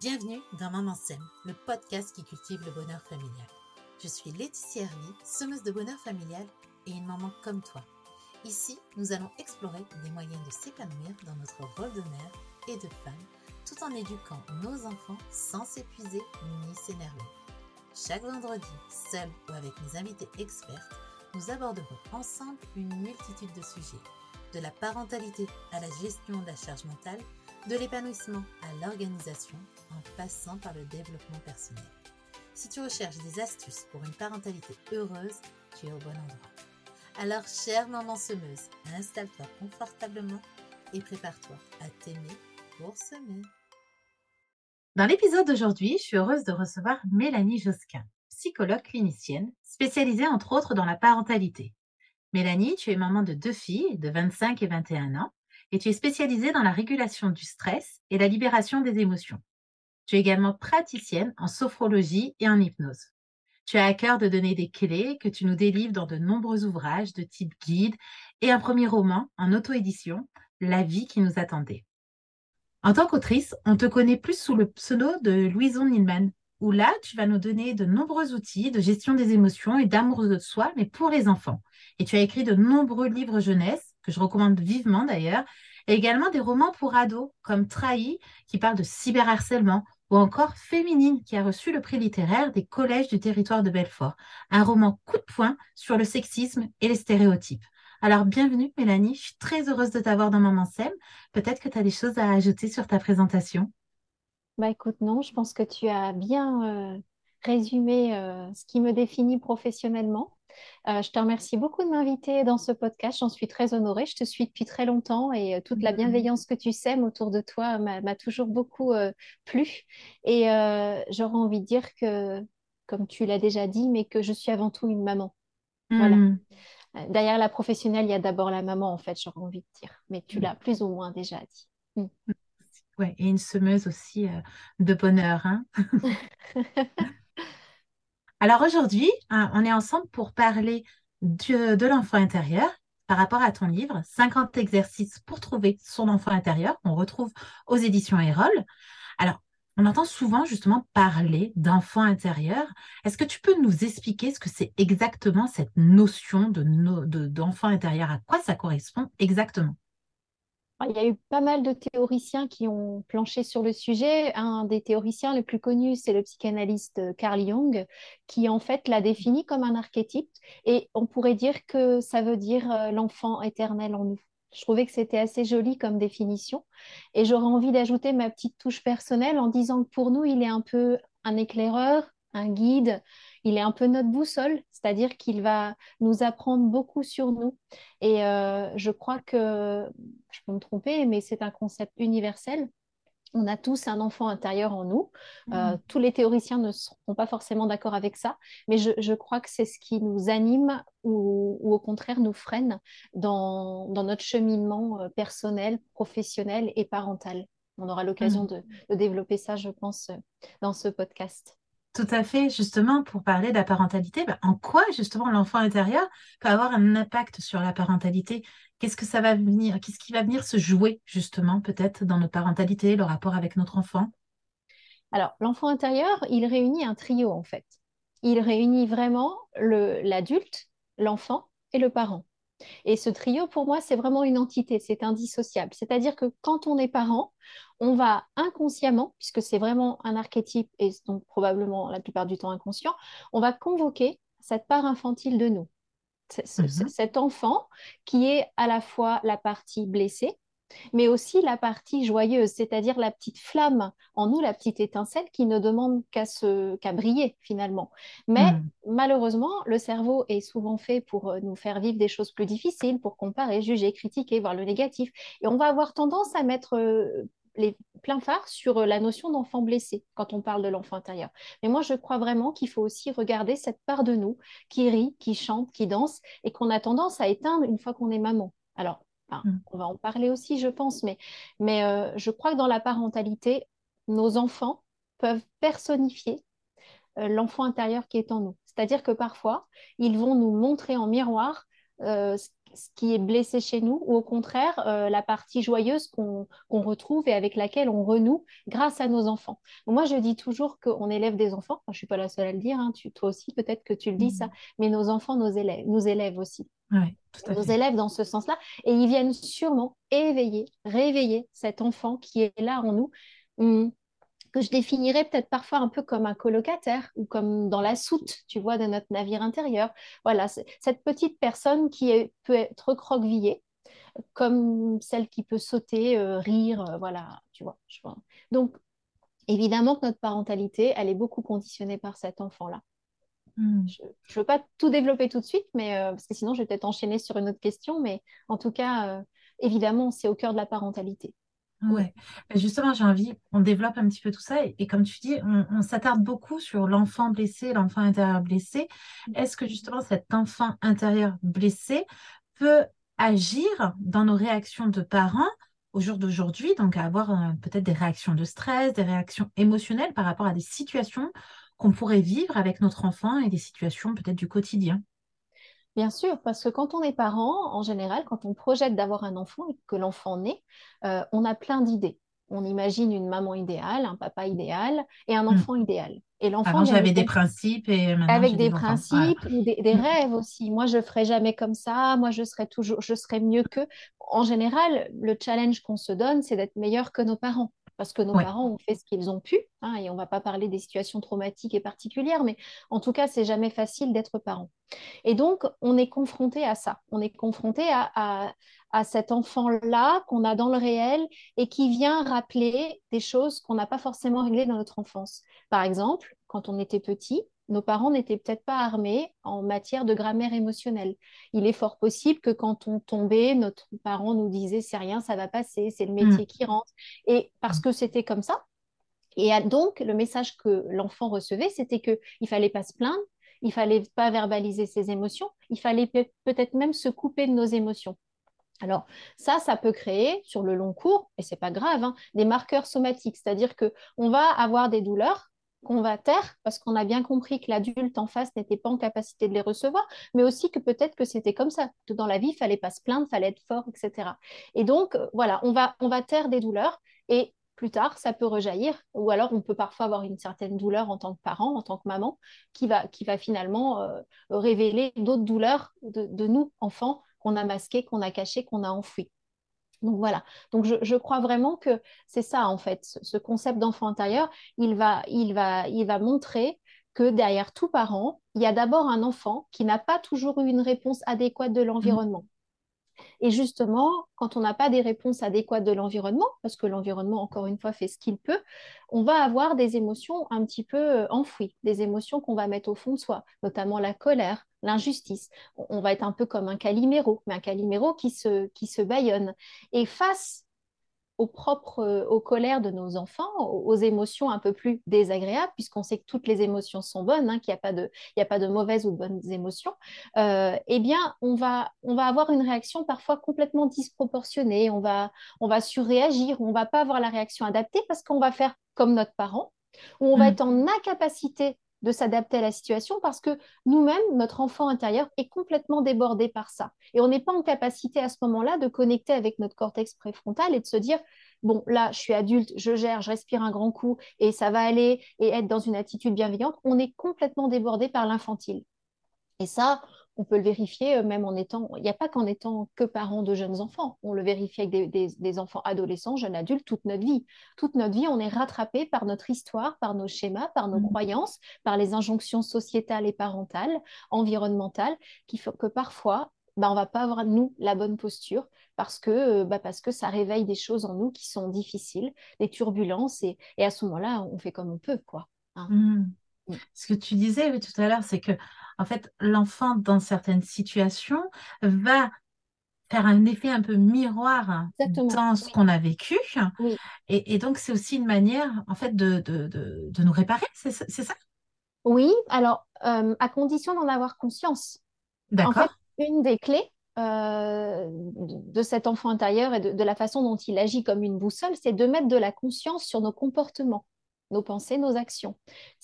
Bienvenue dans Maman Sème, le podcast qui cultive le bonheur familial. Je suis Laetitia Hervy, semeuse de bonheur familial et une maman comme toi. Ici, nous allons explorer des moyens de s'épanouir dans notre rôle de mère et de femme, tout en éduquant nos enfants sans s'épuiser ni s'énerver. Chaque vendredi, seul ou avec mes invités experts, nous aborderons ensemble une multitude de sujets, de la parentalité à la gestion de la charge mentale, de l'épanouissement à l'organisation, en passant par le développement personnel. Si tu recherches des astuces pour une parentalité heureuse, tu es au bon endroit. Alors, chère maman semeuse, installe-toi confortablement et prépare-toi à t'aimer pour semer. Dans l'épisode d'aujourd'hui, je suis heureuse de recevoir Mélanie Josquin, psychologue clinicienne, spécialisée entre autres dans la parentalité. Mélanie, tu es maman de deux filles de 25 et 21 ans et tu es spécialisée dans la régulation du stress et la libération des émotions. Tu es également praticienne en sophrologie et en hypnose. Tu as à cœur de donner des clés que tu nous délivres dans de nombreux ouvrages de type guide et un premier roman en auto-édition, La vie qui nous attendait. En tant qu'autrice, on te connaît plus sous le pseudo de Louison Nilman, où là, tu vas nous donner de nombreux outils de gestion des émotions et d'amour de soi, mais pour les enfants. Et tu as écrit de nombreux livres jeunesse que je recommande vivement d'ailleurs, et également des romans pour ados comme Trahi, qui parle de cyberharcèlement, ou encore Féminine, qui a reçu le prix littéraire des collèges du territoire de Belfort, un roman coup de poing sur le sexisme et les stéréotypes. Alors, bienvenue Mélanie, je suis très heureuse de t'avoir dans Maman Sème. Peut-être que tu as des choses à ajouter sur ta présentation. Bah écoute, non, je pense que tu as bien euh, résumé euh, ce qui me définit professionnellement. Euh, je te remercie beaucoup de m'inviter dans ce podcast. J'en suis très honorée. Je te suis depuis très longtemps et euh, toute la bienveillance que tu sèmes autour de toi m'a toujours beaucoup euh, plu. Et j'aurais envie de dire que, comme tu l'as déjà dit, mais que je suis avant tout une maman. Voilà. Hmm. Derrière la professionnelle, il y a d'abord la maman, en fait, j'aurais envie de dire. Mais tu hmm. l'as plus ou moins déjà dit. Hmm. Ouais, et une semeuse aussi de bonheur. Hein Alors aujourd'hui, hein, on est ensemble pour parler de, l'enfant intérieur par rapport à ton livre 50 exercices pour trouver son enfant intérieur qu'on retrouve aux éditions Erol. Alors, on entend souvent justement parler d'enfant intérieur. Est-ce que tu peux nous expliquer ce que c'est exactement cette notion d'enfant intérieur? À quoi ça correspond exactement? Il y a eu pas mal de théoriciens qui ont planché sur le sujet. Un des théoriciens les plus connus, c'est le psychanalyste euh, Carl Jung, qui en fait l'a défini comme un archétype. Et on pourrait dire que ça veut dire euh, l'enfant éternel en nous. Je trouvais que c'était assez joli comme définition. Et j'aurais envie d'ajouter ma petite touche personnelle en disant que pour nous, il est un peu un éclaireur, un guide, il est un peu notre boussole, c'est-à-dire qu'il va nous apprendre beaucoup sur nous. Et euh, je crois que, je peux me tromper, mais c'est un concept universel. On a tous un enfant intérieur en nous. Euh, mmh. tous les théoriciens ne seront pas forcément d'accord avec ça, mais je, crois que c'est ce qui nous anime ou, au contraire nous freine dans, notre cheminement euh, personnel, professionnel et parental. On aura l'occasion mmh. de, développer ça, je pense, dans ce podcast. Tout à fait, justement, pour parler de la parentalité, bah, en quoi justement l'enfant intérieur peut avoir un impact sur la parentalité? Qu'est-ce que ça va venir Qu'est-ce qui va venir se jouer justement peut-être dans notre parentalité, le rapport avec notre enfant? Alors, l'enfant intérieur, il réunit un trio en fait. Il réunit vraiment l'adulte, l'enfant et le parent. Et ce trio, pour moi, c'est vraiment une entité, c'est indissociable. C'est-à-dire que quand on est parent, on va inconsciemment, puisque c'est vraiment un archétype et donc probablement la plupart du temps inconscient, on va convoquer cette part infantile de nous. Mhm. Cet enfant qui est à la fois la partie blessée, mais aussi la partie joyeuse, c'est-à-dire la petite flamme en nous, la petite étincelle qui ne demande qu'à briller finalement. Mais hmm. malheureusement, le cerveau est souvent fait pour euh, nous faire vivre des choses plus difficiles, pour comparer, juger, critiquer, voir le négatif. Et on va avoir tendance à mettre euh, les pleins phares sur euh, la notion d'enfant blessé quand on parle de l'enfant intérieur. Mais moi, je crois vraiment qu'il faut aussi regarder cette part de nous qui rit, qui chante, qui danse et qu'on a tendance à éteindre une fois qu'on est maman. Alors, Mm. On va en parler aussi, je pense, mais, mais euh, je crois que dans la parentalité, nos enfants peuvent personnifier euh, l'enfant intérieur qui est en nous. C'est-à-dire que parfois, ils vont nous montrer en miroir euh, ce qui est blessé chez nous ou au contraire euh, la partie joyeuse qu'on retrouve et avec laquelle on renoue grâce à nos enfants. moi, je dis toujours qu'on élève des enfants. je ne suis pas la seule à le dire, hein, tu, toi aussi peut-être que tu le dis ça, mmh. mais nos enfants nos élèves, nous élèvent aussi. Nos élèves dans ce sens-là. Et ils viennent sûrement éveiller, réveiller cet enfant qui est là en nous. Mmh que je définirais peut-être parfois un peu comme un colocataire ou comme dans la soute, tu vois, de notre navire intérieur. Voilà, cette petite personne qui peut être recroquevillée, comme celle qui peut sauter, euh, rire, euh, voilà, tu vois, Donc, évidemment que notre parentalité, elle est beaucoup conditionnée par cet enfant-là. Hmm. Je ne veux pas tout développer tout de suite, mais, euh, parce que sinon, je vais peut-être enchaîner sur une autre question, mais en tout cas, évidemment, c'est au cœur de la parentalité. Ouais. Justement, j'ai envie, on développe un petit peu tout ça. Et, comme tu dis, on, s'attarde beaucoup sur l'enfant blessé, l'enfant intérieur blessé. Est-ce que justement cet enfant intérieur blessé peut agir dans nos réactions de parents au jour d'aujourd'hui, donc avoir euh, peut-être des réactions de stress, des réactions émotionnelles par rapport à des situations qu'on pourrait vivre avec notre enfant et des situations peut-être du quotidien Bien sûr, parce que quand on est parent, en général, quand on projette d'avoir un enfant et que l'enfant naît, euh, on a plein d'idées. On imagine une maman idéale, un papa idéal et un hmm. enfant idéal. Et l'enfant Avant, j'avais des principes et maintenant avec des, principes ou des, rêves aussi. Moi, je ferai jamais comme ça. Moi, je serai toujours, je serai mieux que. En général, le challenge qu'on se donne, c'est d'être meilleur que nos parents parce que nos parents ont fait ce qu'ils ont pu, hein, et on ne va pas parler des situations traumatiques et particulières, mais en tout cas, c'est jamais facile d'être parent. Et donc, on est confronté à ça, on est confronté à, à cet enfant-là qu'on a dans le réel et qui vient rappeler des choses qu'on n'a pas forcément réglées dans notre enfance. Par exemple, quand on était petit, nos parents n'étaient peut-être pas armés en matière de grammaire émotionnelle. Il est fort possible que quand on tombait, notre parent nous disait c'est rien, ça va passer, c'est le mm. métier qui rentre. Et parce que c'était comme ça. Et donc, le message que l'enfant recevait, c'était qu'il ne fallait pas se plaindre, il fallait pas verbaliser ses émotions, il fallait peut-être même se couper de nos émotions. Alors ça, ça peut créer sur le long cours, et c'est pas grave, hein, des marqueurs somatiques, c'est-à-dire que on va avoir des douleurs qu'on va taire parce qu'on a bien compris que l'adulte en face n'était pas en capacité de les recevoir, mais aussi que peut-être que c'était comme ça. Dans la vie, il fallait pas se plaindre, fallait être fort, etc. Et donc, euh, voilà, on va, on va taire des douleurs et plus tard, ça peut rejaillir, ou alors on peut parfois avoir une certaine douleur en tant que parent, en tant que maman, qui va, qui va finalement euh, révéler d'autres douleurs de, de nous, enfants, qu'on a masquées, qu'on a cachées, qu'on a enfouies. Donc voilà. Donc je, crois vraiment que c'est ça en fait, ce, concept d'enfant intérieur, il va, il va, il va montrer que derrière tout parent, il y a d'abord un enfant qui n'a pas toujours eu une réponse adéquate de l'environnement. Et justement, quand on n'a pas des réponses adéquates de l'environnement, parce que l'environnement, encore une fois, fait ce qu'il peut, on va avoir des émotions un petit peu euh, enfouies, des émotions qu'on va mettre au fond de soi, notamment la colère, l'injustice. On va être un peu comme un caliméro, mais un caliméro qui se, qui se baillonne. Et face aux propres, euh, aux colères de nos enfants, aux, émotions un peu plus désagréables, puisqu'on sait que toutes les émotions sont bonnes, hein, qu'il n'y a, pas de, a pas de mauvaises ou de bonnes émotions, euh, eh bien, on va, on va avoir une réaction parfois complètement disproportionnée, on va, on va surréagir, on ne va pas avoir la réaction adaptée parce qu'on va faire comme notre parent, ou on va mmh. être en incapacité de s'adapter à la situation parce que nous-mêmes, notre enfant intérieur est complètement débordé par ça. Et on n'est pas en capacité à ce moment-là de connecter avec notre cortex préfrontal et de se dire, bon, là, je suis adulte, je gère, je respire un grand coup et ça va aller et être dans une attitude bienveillante. On est complètement débordé par l'infantile. Et ça, on peut le vérifier euh, même en étant, il n'y a pas qu'en étant que parents de jeunes enfants, on le vérifie avec des, enfants adolescents, jeunes adultes, toute notre vie. Toute notre vie, on est rattrapé par notre histoire, par nos schémas, par nos mmh. croyances, par les injonctions sociétales et parentales, environnementales, qui font que parfois, bah, on va pas avoir, nous, la bonne posture parce que, euh, bah, parce que ça réveille des choses en nous qui sont difficiles, des turbulences, et, à ce moment-là, on fait comme on peut, quoi. Hein. Mmh. Mmh. Ce que tu disais tout à l'heure, c'est que en fait, l'enfant, dans certaines situations, va faire un effet un peu miroir dans ce qu'on a vécu. Et, donc, c'est aussi une manière, en fait, de, de, nous réparer, c'est ça Oui, alors, euh, à condition d'en avoir conscience. D'accord. En fait, une des clés euh, de cet enfant intérieur et de, la façon dont il agit comme une boussole, c'est de mettre de la conscience sur nos comportements, nos pensées, nos actions.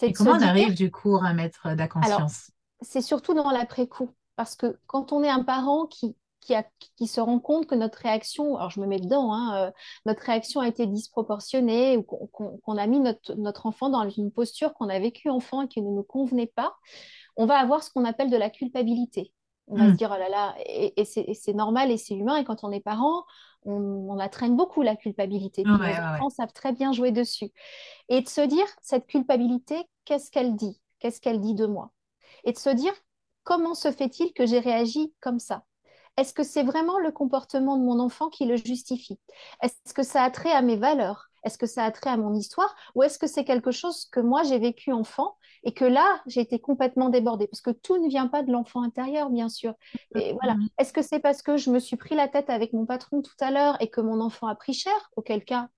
Et comment on arrive du coup à mettre de la conscience? c'est surtout dans l'après-coup. Parce que quand on est un parent qui qui, a, qui, se rend compte que notre réaction, alors je me mets dedans, hein, euh, notre réaction a été disproportionnée ou qu'on a mis notre, notre, enfant dans une posture qu'on a vécue enfant et qui ne nous convenait pas, on va avoir ce qu'on appelle de la culpabilité. On va se hmm. dire, oh là là, et, et c'est normal et c'est humain. Et quand on est parent, on, on la traîne beaucoup, la culpabilité. Les enfants savent très bien jouer dessus. Et de se dire, cette culpabilité, qu'est-ce qu'elle dit? Qu'est-ce qu'elle dit de moi? Et de se dire, comment se fait-il que j'ai réagi comme ça? Est-ce que c'est vraiment le comportement de mon enfant qui le justifie? Est-ce que ça a trait à mes valeurs? Est-ce que ça a trait à mon histoire? Ou est-ce que c'est quelque chose que moi j'ai vécu enfant et que là j'ai été complètement débordée Parce que tout ne vient pas de l'enfant intérieur, bien sûr. Et voilà. Est-ce que c'est parce que je me suis pris la tête avec mon patron tout à l'heure et que mon enfant a pris cher? Auquel cas,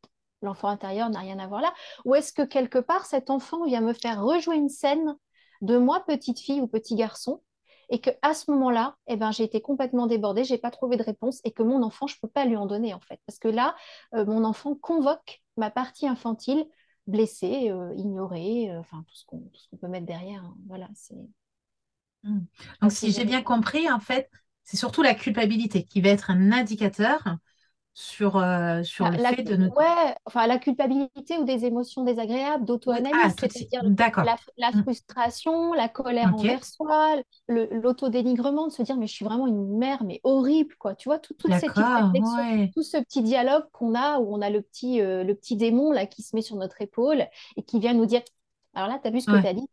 l'enfant intérieur n'a rien à voir là. Ou est-ce que quelque part cet enfant vient me faire rejouer une scène de moi, petite fille ou petit garçon, et que à ce moment-là, eh ben, j'ai été complètement débordée, j'ai pas trouvé de réponse et que mon enfant, je peux pas lui en donner en fait, parce que là, euh, mon enfant convoque ma partie infantile blessée, euh, ignorée, euh, enfin tout ce qu'on peut mettre derrière. Hein. Voilà, c'est. Mmh. Donc si j'ai bien compris, en fait, c'est surtout la culpabilité qui va être un indicateur sur, euh, sur le la, fait de Ouais, enfin, la culpabilité ou des émotions désagréables, d'auto-analyse, ah, c'est-à-dire la, la, mmh. frustration, la colère envers soi, l'autodénigrement, de se dire mais je suis vraiment une mère, mais horrible, quoi. Tu vois, tout, toute cette réflexion, tout ce petit dialogue qu'on a où on a le petit, euh, le petit démon là qui se met sur notre épaule et qui vient nous dire alors là, tu as vu ce que tu as dit.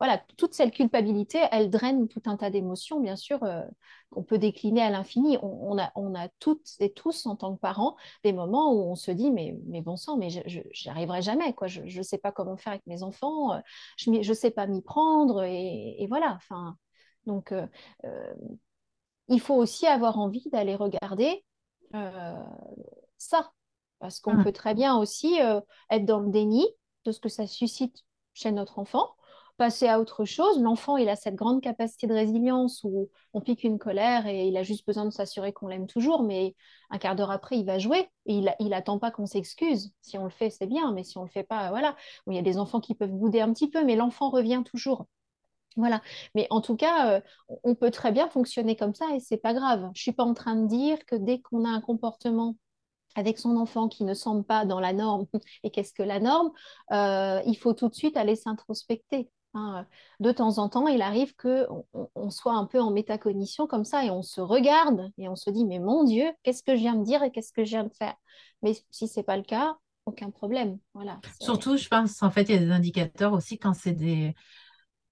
Voilà, toute cette culpabilité, elle draine tout un tas d'émotions, bien sûr, euh, qu'on peut décliner à l'infini. On, a, on a toutes et tous, en tant que parents, des moments où on se dit, mais, mais bon sang, mais je n'y arriverai jamais. Quoi. Je ne sais pas comment faire avec mes enfants, euh, je ne sais pas m'y prendre. Et, voilà. Enfin, donc, euh, il faut aussi avoir envie d'aller regarder ça. Parce qu'on peut très bien aussi être dans le déni de ce que ça suscite chez notre enfant, passer à autre chose. L'enfant, il a cette grande capacité de résilience où on pique une colère et il a juste besoin de s'assurer qu'on l'aime toujours, mais un quart d'heure après, il va jouer et il, attend pas qu'on s'excuse. Si on le fait, c'est bien, mais si on le fait pas, voilà. il y a des enfants qui peuvent bouder un petit peu, mais l'enfant revient toujours. Voilà. Mais en tout cas, euh, on peut très bien fonctionner comme ça et c'est pas grave. Je suis pas en train de dire que dès qu'on a un comportement avec son enfant qui ne semble pas dans la norme, et qu'est-ce que la norme, euh, il faut tout de suite aller s'introspecter. Hein. De temps en temps, il arrive qu'on on soit un peu en métacognition comme ça et on se regarde et on se dit, mais mon Dieu, qu'est-ce que je viens de dire et qu'est-ce que je viens de faire? Mais si ce n'est pas le cas, aucun problème. Voilà, Surtout, je pense, en fait, il y a des indicateurs aussi quand c'est des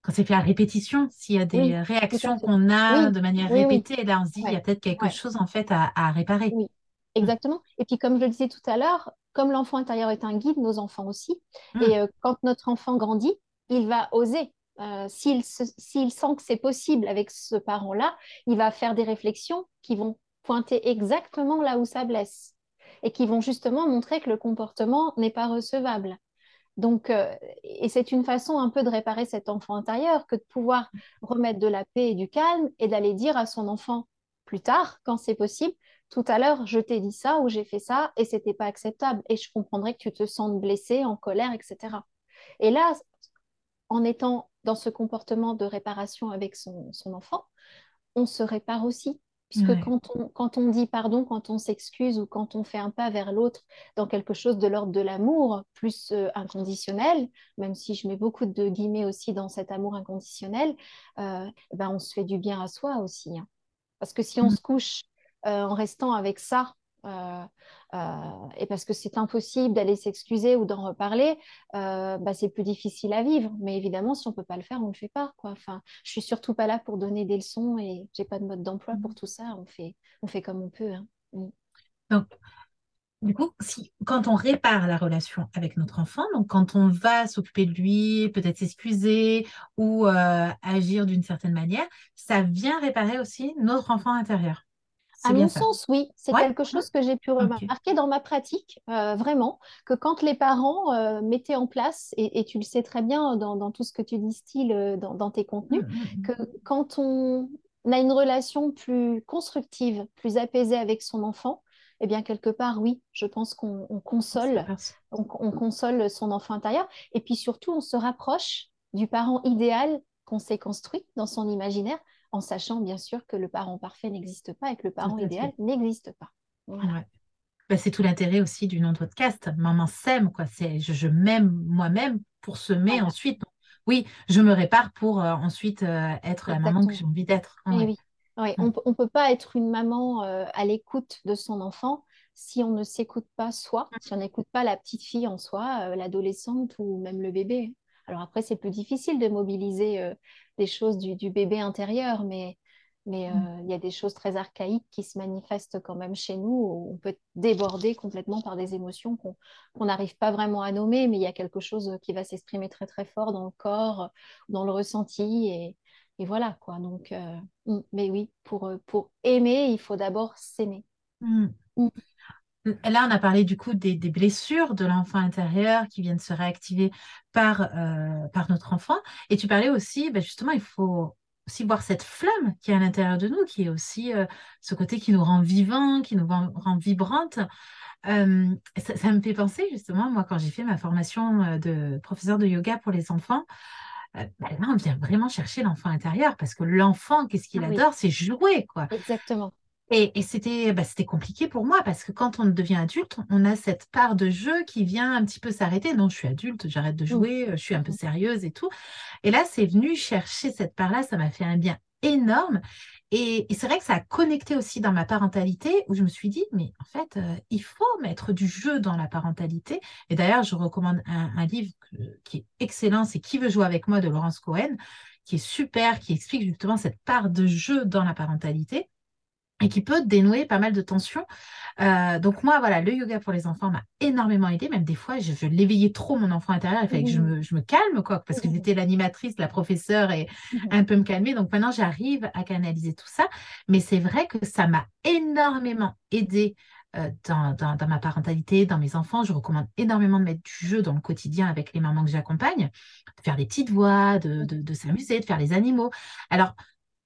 quand c'est fait à répétition, s'il y a des réactions qu'on a de manière répétée, là on se dit il y a peut-être quelque chose en fait à, à réparer. Mm. Exactement. Et puis, comme je le disais tout à l'heure, comme l'enfant intérieur est un guide, nos enfants aussi. Mm. Et euh, quand notre enfant grandit, il va oser. Euh, s'il, sent que c'est possible avec ce parent-là, il va faire des réflexions qui vont pointer exactement là où ça blesse et qui vont justement montrer que le comportement n'est pas recevable. Donc, euh, et c'est une façon un peu de réparer cet enfant intérieur que de pouvoir remettre de la paix et du calme et d'aller dire à son enfant plus tard, quand c'est possible, tout à l'heure, je t'ai dit ça ou j'ai fait ça et c'était pas acceptable. Et je comprendrais que tu te sentes blessé, en colère, etc. Et là, en étant dans ce comportement de réparation avec son, enfant, on se répare aussi. Puisque quand, on, quand on dit pardon, quand on s'excuse ou quand on fait un pas vers l'autre dans quelque chose de l'ordre de l'amour plus euh, inconditionnel, même si je mets beaucoup de guillemets aussi dans cet amour inconditionnel, euh, ben on se fait du bien à soi aussi. Hein. Parce que si on mm. se couche en restant avec ça. Euh, euh, et parce que c'est impossible d'aller s'excuser ou d'en reparler, bah, c'est plus difficile à vivre. Mais évidemment, si on ne peut pas le faire, on ne le fait pas. Quoi. Enfin, je suis surtout pas là pour donner des leçons et j'ai pas de mode d'emploi pour tout ça. On fait, on fait comme on peut. Hein. Mm. Donc, du coup, si, quand on répare la relation avec notre enfant, donc quand on va s'occuper de lui, peut-être s'excuser ou agir d'une certaine manière, ça vient réparer aussi notre enfant intérieur. À mon sens, oui. C'est quelque chose que j'ai pu remarquer dans ma pratique, euh, vraiment, que quand les parents euh, mettaient en place, et, tu le sais très bien dans, tout ce que tu distilles euh, dans, dans tes contenus, mmh. que quand on a une relation plus constructive, plus apaisée avec son enfant, eh bien, quelque part, oui, je pense qu'on console, on, on, console son enfant intérieur. Et puis surtout, on se rapproche du parent idéal qu'on s'est construit dans son imaginaire en sachant bien sûr que le parent parfait n'existe pas et que le parent idéal n'existe pas. Bah, c'est tout l'intérêt aussi du nom de podcast. Maman s'aime, quoi. C'est je, m'aime moi-même pour semer ensuite. Oui, je me répare pour euh, ensuite euh, être la maman que j'ai envie d'être. oui. Mm. On ne peut pas être une maman euh, à l'écoute de son enfant si on ne s'écoute pas soi, si on n'écoute pas la petite fille en soi, l'adolescente ou même le bébé. Alors après, c'est plus difficile de mobiliser des choses du, du, bébé intérieur, mais mais mm. euh, il y a des choses très archaïques qui se manifestent quand même chez nous. Où on peut être débordé complètement par des émotions qu'on n'arrive pas vraiment à nommer, mais il y a quelque chose qui va s'exprimer très très fort dans le corps, dans le ressenti. Et, et voilà quoi. Donc, euh, mm, mais oui, pour, euh, pour aimer, il faut d'abord s'aimer. Mm. Là, on a parlé du coup des, des blessures de l'enfant intérieur qui viennent se réactiver par, par notre enfant. Et tu parlais aussi, ben justement, il faut aussi voir cette flamme qui est à l'intérieur de nous, qui est aussi euh, ce côté qui nous rend vivants, qui nous rend, vibrantes. Euh, ça, me fait penser justement, moi, quand j'ai fait ma formation euh, de professeur de yoga pour les enfants, bah, là, on vient vraiment chercher l'enfant intérieur parce que l'enfant, qu'est-ce qu'il ah adore C'est jouer, quoi. Exactement. Et, c'était bah, c'était compliqué pour moi parce que quand on devient adulte, on a cette part de jeu qui vient un petit peu s'arrêter. Non, je suis adulte, j'arrête de jouer, je suis un peu mmh. sérieuse et tout. Et là, c'est venu chercher cette part-là, ça m'a fait un bien énorme. Et, c'est vrai que ça a connecté aussi dans ma parentalité où je me suis dit, mais en fait, euh, il faut mettre du jeu dans la parentalité. Et d'ailleurs, je recommande un, un livre qui est excellent, c'est Qui veut jouer avec moi de Laurence Cohen, qui est super, qui explique justement cette part de jeu dans la parentalité et qui peut dénouer pas mal de tensions. Euh, donc moi, voilà, le yoga pour les enfants m'a énormément aidé. Même des fois, je, l'éveillais trop mon enfant intérieur. Il fallait que je mmh. me, je me, calme, quoi, parce que mmh. j'étais l'animatrice, la professeure, et mmh. un peu me calmer. Donc maintenant, j'arrive à canaliser tout ça. Mais c'est vrai que ça m'a énormément aidé euh, dans, dans, dans, ma parentalité, dans mes enfants. Je recommande énormément de mettre du jeu dans le quotidien avec les mamans que j'accompagne, de faire des petites voix, de, de, de s'amuser, de faire les animaux. Alors,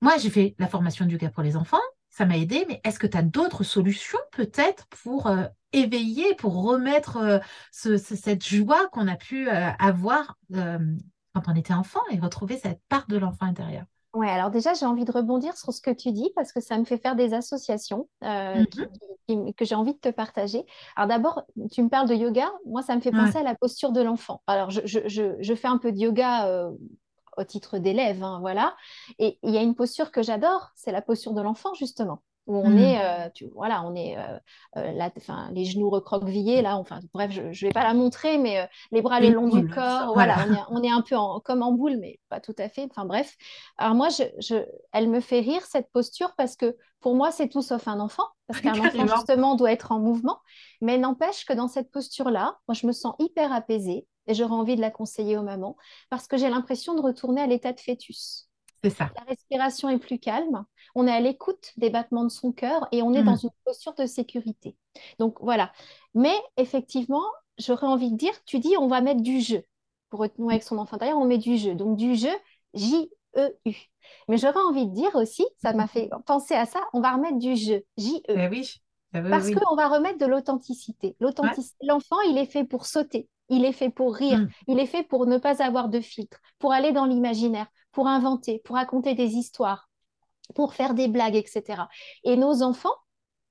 moi, j'ai fait la formation du yoga pour les enfants ça m'a aidé, mais est-ce que tu as d'autres solutions peut-être pour euh, éveiller, pour remettre euh, cette joie qu'on a pu euh, avoir quand on était enfant et retrouver cette part de l'enfant intérieur? Oui, alors déjà, j'ai envie de rebondir sur ce que tu dis parce que ça me fait faire des associations mm-hmm. que j'ai envie de te partager. Alors d'abord, tu me parles de yoga. Moi, ça me fait penser à la posture de l'enfant. Alors, je, je, fais un peu de yoga au titre d'élève, hein, voilà. Et il y a une posture que j'adore, c'est la posture de l'enfant, justement où on hmm. est, euh, tu, voilà, on est euh, euh, les genoux recroquevillés, là, enfin, bref, je ne vais pas la montrer, mais les bras le long du corps, voilà, on est, un peu comme en boule, mais pas tout à fait, enfin bref. Alors moi, je, elle me fait rire cette posture parce que pour moi, c'est tout sauf un enfant, parce qu'un enfant, justement, doit être en mouvement, mais n'empêche que dans cette posture-là, moi, je me sens hyper apaisée, et j'aurais envie de la conseiller aux mamans parce que j'ai l'impression de retourner à l'état de fœtus. C'est ça. La respiration est plus calme, on est à l'écoute des battements de son cœur et on est dans mm. une posture de sécurité. Donc voilà. Mais effectivement, j'aurais envie de dire, tu dis on va mettre du jeu. Pour renouer avec son enfant intérieur, on met du jeu. Donc du jeu, J-E-U. Mais j'aurais envie de dire aussi, ça m'a fait penser à ça, on va remettre du jeu, J-E. Eh oui. Eh Parce qu'on va remettre de l'authenticité. L'authenticité, l'enfant, il est fait pour sauter. Il est fait pour rire, mm. il est fait pour ne pas avoir de filtre, pour aller dans l'imaginaire, pour inventer, pour raconter des histoires, pour faire des blagues, etc. Et nos enfants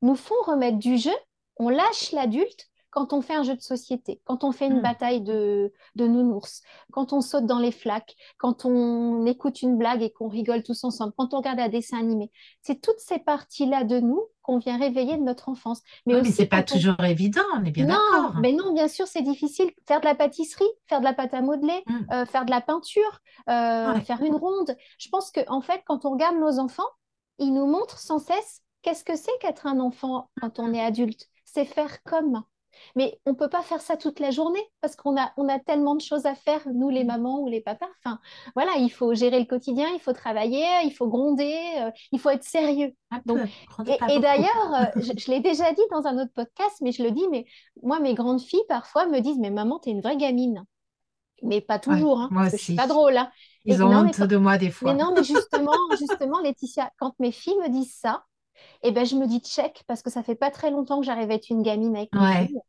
nous font remettre du jeu, on lâche l'adulte quand on fait un jeu de société, quand on fait une mm. bataille de, de nounours, quand on saute dans les flaques, quand on écoute une blague et qu'on rigole tous ensemble, quand on regarde un dessin animé. C'est toutes ces parties-là de nous qu'on vient réveiller de notre enfance. Mais, oui, mais c'est pas toujours évident, on est bien d'accord. Mais non, bien sûr, c'est difficile. Faire de la pâtisserie, faire de la pâte à modeler, mm. euh, faire de la peinture, euh, faire une ronde. Je pense qu'en en fait, quand on regarde nos enfants, ils nous montrent sans cesse qu'est-ce que c'est qu'être un enfant quand on est adulte. C'est faire comme. Mais on ne peut pas faire ça toute la journée parce qu'on a, on a tellement de choses à faire, nous les mamans ou les papas. Enfin, voilà, il faut gérer le quotidien, il faut travailler, il faut gronder, euh, il faut être sérieux. et, d'ailleurs, euh, je, l'ai déjà dit dans un autre podcast, mais je le dis, mais moi, mes grandes filles parfois me disent, mais maman, tu es une vraie gamine. Mais pas toujours, hein, moi parce aussi. que je suis pas drôle. Hein. Ils ont honte de moi des fois. Mais non, mais justement, justement, Laetitia, quand mes filles me disent ça, eh ben, je me dis check parce que ça fait pas très longtemps que j'arrive à être une gamine avec filles.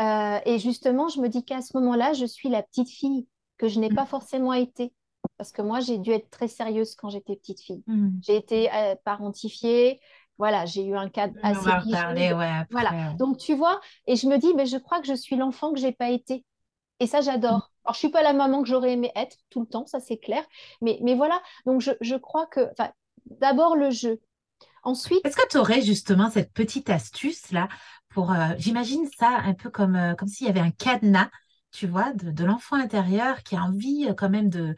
Euh, et justement, je me dis qu'à ce moment-là, je suis la petite fille que je n'ai mm. pas forcément été. parce que moi, j'ai dû être très sérieuse quand j'étais petite fille. Hmm. J'ai été euh, parentifiée. Voilà, j'ai eu un cadre On assez va reparler, ouais, après, Voilà. ouais. Donc, tu vois, et je me dis, mais je crois que je suis l'enfant que j'ai pas été. Et ça, j'adore. Alors, je suis pas la maman que j'aurais aimé être tout le temps, ça c'est clair. Mais, mais voilà, donc je, je crois que, d'abord le jeu. Ensuite, Est-ce que tu aurais justement cette petite astuce-là pour, euh, j'imagine ça un peu comme, euh, comme s'il y avait un cadenas, tu vois, de, de l'enfant intérieur qui a envie euh, quand même de,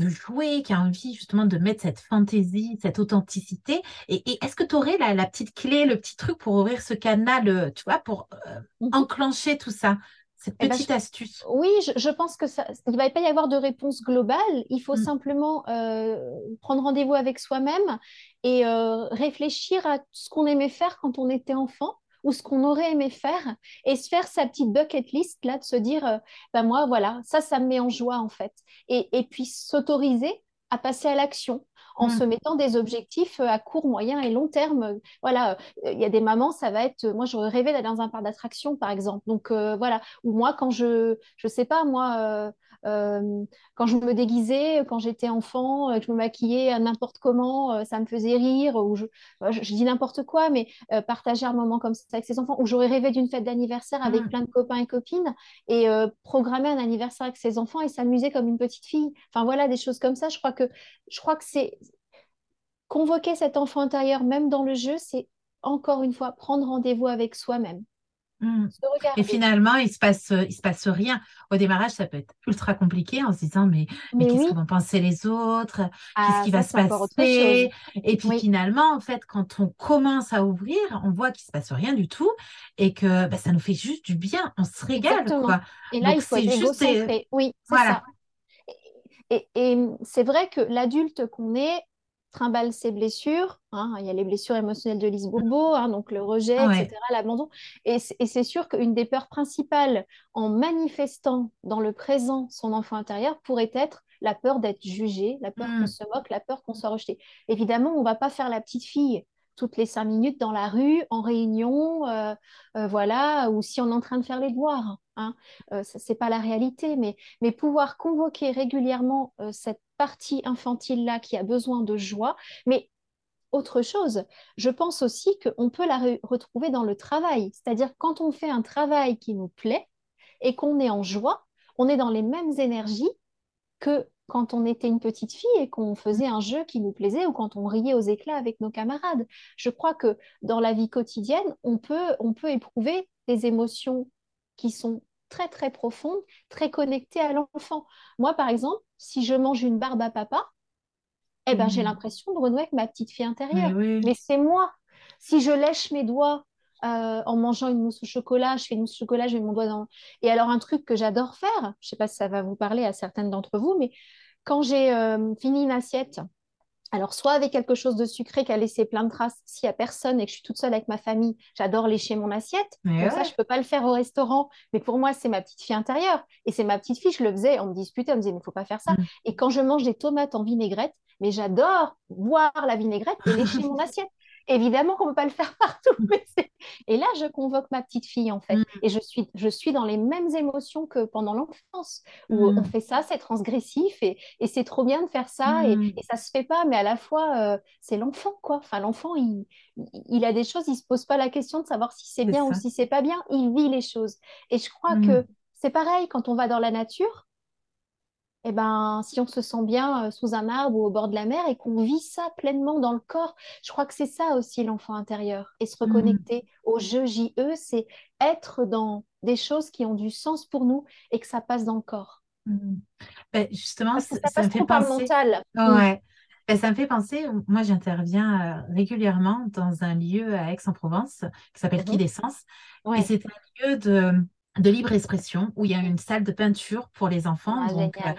de jouer, qui a envie justement de mettre cette fantaisie, cette authenticité. Et, et est-ce que tu aurais la, la petite clé, le petit truc pour ouvrir ce cadenas, le- tu vois, pour euh, Mhm. enclencher tout ça, cette Eh ben, petite astuce? Oui, je, je pense que ça, il va pas y avoir de réponse globale. Il faut Mm. simplement euh, prendre rendez-vous avec soi-même et euh, réfléchir à ce qu'on aimait faire quand on était enfant ou ce qu'on aurait aimé faire et se faire sa petite bucket list là, de se dire, euh, ben moi, voilà, ça, ça me met en joie en fait. Et, et puis s'autoriser à passer à l'action en Mm. se mettant des objectifs euh, à court, moyen et long terme. Voilà, euh, il y a des mamans, ça va être, moi, j'aurais rêvé d'aller dans un parc d'attractions, par exemple. Donc, euh, voilà. Ou moi, quand je, je sais pas, moi, euh, quand je me déguisais, quand j'étais enfant, euh, que je me maquillais n'importe comment, euh, ça me faisait rire, ou je, je, je dis n'importe quoi, mais partager un moment comme ça avec ses enfants, ou j'aurais rêvé d'une fête d'anniversaire avec Mm. plein de copains et copines, et programmer un anniversaire avec ses enfants et s'amuser comme une petite fille. Enfin, voilà, des choses comme ça. Je crois que, je crois que c'est convoquer cet enfant intérieur, même dans le jeu, c'est encore une fois prendre rendez-vous avec soi-même, Mm. se Et finalement, il se passe, il se passe rien. Au démarrage, ça peut être ultra compliqué en se disant, mais, mais Mais qu'est-ce oui, que vont penser les autres? Qu'est-ce ah, qui ça va se passer? Et puis Oui, finalement, en fait, quand on commence à ouvrir, on voit qu'il se passe rien du tout et que bah, ça nous fait juste du bien. On se régale, quoi. Et là, Donc il faut être juste égocentré. Oui, Voilà. ça. Et, et c'est vrai que l'adulte qu'on est trimballe ses blessures. hein. Il y a les blessures émotionnelles de Lise Bourbeau, hein, donc le rejet, Ouais. etc., l'abandon. Et, c'est sûr qu'une des peurs principales en manifestant dans le présent son enfant intérieur pourrait être la peur d'être jugé, la peur qu'on Mm. se moque, la peur qu'on soit rejeté. Évidemment, on ne va pas faire la petite fille toutes les cinq minutes dans la rue, en réunion, euh, euh, voilà, ou si on est en train de faire les devoirs. Hein. Euh, ça, c'est pas la réalité, mais mais pouvoir convoquer régulièrement euh, cette partie infantile-là qui a besoin de joie. Mais autre chose, je pense aussi qu'on peut la re- retrouver dans le travail. C'est-à-dire quand on fait un travail qui nous plaît et qu'on est en joie, on est dans les mêmes énergies que quand on était une petite fille et qu'on faisait un jeu qui nous plaisait ou quand on riait aux éclats avec nos camarades. Je crois que dans la vie quotidienne, on peut, on peut éprouver des émotions qui sont très très profondes, très connectées à l'enfant. Moi, par exemple, si je mange une barbe à papa, eh ben, j'ai Mm. l'impression de renouer avec ma petite fille Mais intérieure. oui, Mais c'est moi. Si je lèche mes doigts euh, en mangeant une mousse au chocolat, je fais une mousse au chocolat, je mets mon doigt dans... Et alors, un truc que j'adore faire, je sais pas si ça va vous parler à certaines d'entre vous, mais quand j'ai euh, fini une assiette, alors soit avec quelque chose de sucré qui a laissé plein de traces, s'il n'y a personne et que je suis toute seule avec ma famille, j'adore lécher mon assiette. Bon, ça, je peux pas le faire au restaurant, mais pour moi, c'est ma petite fille intérieure. Et c'est ma petite fille, je le faisais, on me disputait, on me disait, mais il faut pas faire ça. Mm. Et quand je mange des tomates en vinaigrette, mais j'adore boire la vinaigrette et lécher mon assiette. Évidemment qu'on ne peut pas le faire partout. mais et là, je convoque ma petite fille, en fait. Mm. Et je suis, je suis dans les mêmes émotions que pendant l'enfance, où on Mm. fait ça, c'est transgressif, et, et c'est trop bien de faire ça, et, Mm. et ça se fait pas, mais à la fois, euh, c'est l'enfant, quoi. Enfin, l'enfant, il, a des choses, il se pose pas la question de savoir si c'est bien ou si c'est pas bien, il vit les choses. Et je crois que c'est pareil quand on va dans la nature, eh ben, si on se sent bien euh, sous un arbre ou au bord de la mer et qu'on vit ça pleinement dans le corps, je crois que c'est ça aussi l'enfant intérieur. Et se Mm. reconnecter au jeu JE, c'est être dans des choses qui ont du sens pour nous et que ça passe dans le corps. Mm. Ben, justement, Parce que ça, ça ça me passe fait trop par le penser. mental. Mm. Ouais. Ben, ça me fait penser, moi j'interviens euh, régulièrement dans un lieu à Aix-en-Provence qui s'appelle Quai Mhm. d'Essence. Et Ouais. c'est un lieu de, de libre expression où il y a une salle de peinture pour les enfants. Ah, Donc, euh,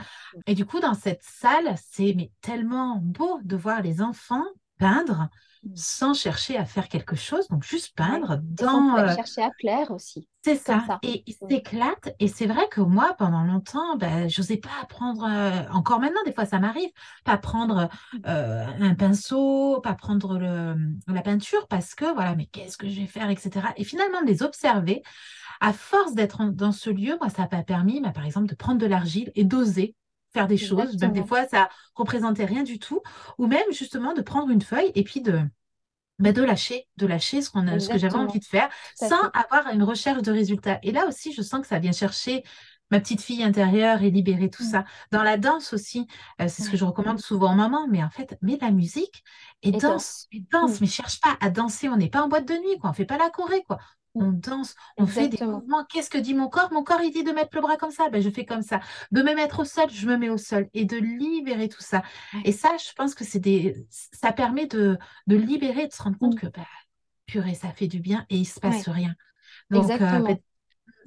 et du coup, dans cette salle, c'est mais tellement beau de voir les enfants peindre Mm. sans chercher à faire quelque chose, donc juste Ouais. peindre Et sans dans, euh, chercher à plaire aussi. c'est ça, ça. et ils Mm. s'éclatent. Et c'est vrai que moi, pendant longtemps, ben, je n'osais pas prendre, euh, encore maintenant, des fois ça m'arrive, pas prendre euh, un pinceau, pas prendre le, la peinture, parce que voilà, mais qu'est-ce que je vais faire, etc. Et finalement, de les observer, à force d'être dans ce lieu, moi, ça m'a permis, bah, par exemple, de prendre de l'argile et d'oser faire des choses. Même des fois, ça représentait rien du tout. Ou même justement de prendre une feuille et puis de, bah, de lâcher, de lâcher ce, qu'on a, ce que j'avais envie de faire sans avoir une recherche de résultats. Et là aussi, je sens que ça vient chercher ma petite fille intérieure et libérer tout mmh. ça. Dans la danse aussi, euh, c'est ce que je recommande souvent aux mamans, mais en fait, mets la musique et, danse, et danse, mmh. mais cherche pas à danser, on n'est pas en boîte de nuit, quoi, on fait pas la choré, quoi on danse, on fait des mouvements. Qu'est-ce que dit mon corps? Mon corps, il dit de mettre le bras comme ça, ben, je fais comme ça. De me mettre au sol, je me mets au sol et de libérer tout ça. Et ça, je pense que c'est des, ça permet de, de libérer, de se rendre compte mmh. que, bah, purée, ça fait du bien et il se passe rien. Donc, euh,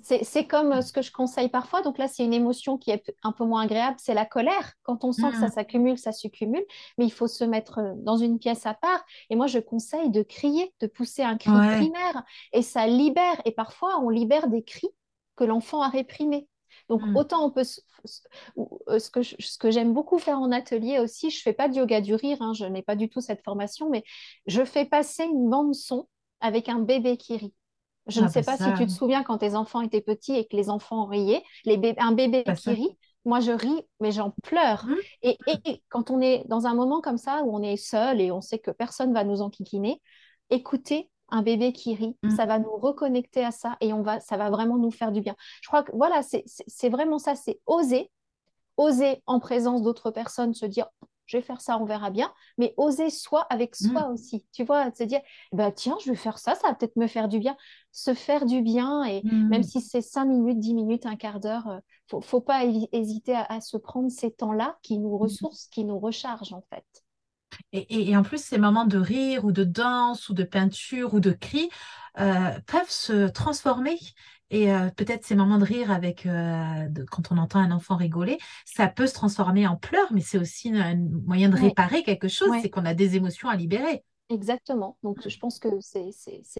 c'est comme euh, ce que je conseille parfois. Donc là, c'est une émotion qui est un peu moins agréable, c'est la colère. Quand on sent que ça mmh. s'accumule, ça s'accumule, mais il faut se mettre euh, dans une pièce à part. Et moi, je conseille de crier, de pousser un cri primaire. Et ça libère. Et parfois, on libère des cris que l'enfant a réprimés. Donc, mmh. autant on peut. Euh, ce que, ce que j'aime beaucoup faire en atelier aussi, je ne fais pas de yoga du rire, hein, je n'ai pas du tout cette formation, mais je fais passer une bande-son avec un bébé qui rit. Je ne ah, sais bah pas si tu te souviens quand tes enfants étaient petits et que les enfants riaient, les un bébé bah qui rit, moi je ris, mais j'en pleure. Mmh. Et, quand on est dans un moment comme ça où on est seul et on sait que personne va nous enquiquiner, écouter un bébé qui rit, mmh. ça va nous reconnecter à ça et on va, ça va vraiment nous faire du bien. Je crois que voilà, c'est vraiment ça, c'est oser, oser en présence d'autres personnes se dire je vais faire ça, on verra bien, mais oser soi avec mmh. soi aussi, tu vois, se dire, bah, tiens, je vais faire ça, ça va peut-être me faire du bien, se faire du bien, et même mmh. si c'est cinq minutes, dix minutes, un quart d'heure, euh, faut, faut pas hésiter à, se prendre ces temps-là qui nous mmh. ressourcent, qui nous rechargent en fait. Et, et, en plus, ces moments de rire ou de danse ou de peinture ou de cri euh, peuvent se transformer et euh, peut-être ces moments de rire avec euh, quand on entend un enfant rigoler, ça peut se transformer en pleurs, mais c'est aussi un moyen de réparer quelque chose, c'est qu'on a des émotions à libérer. Exactement. Donc, je pense que c'est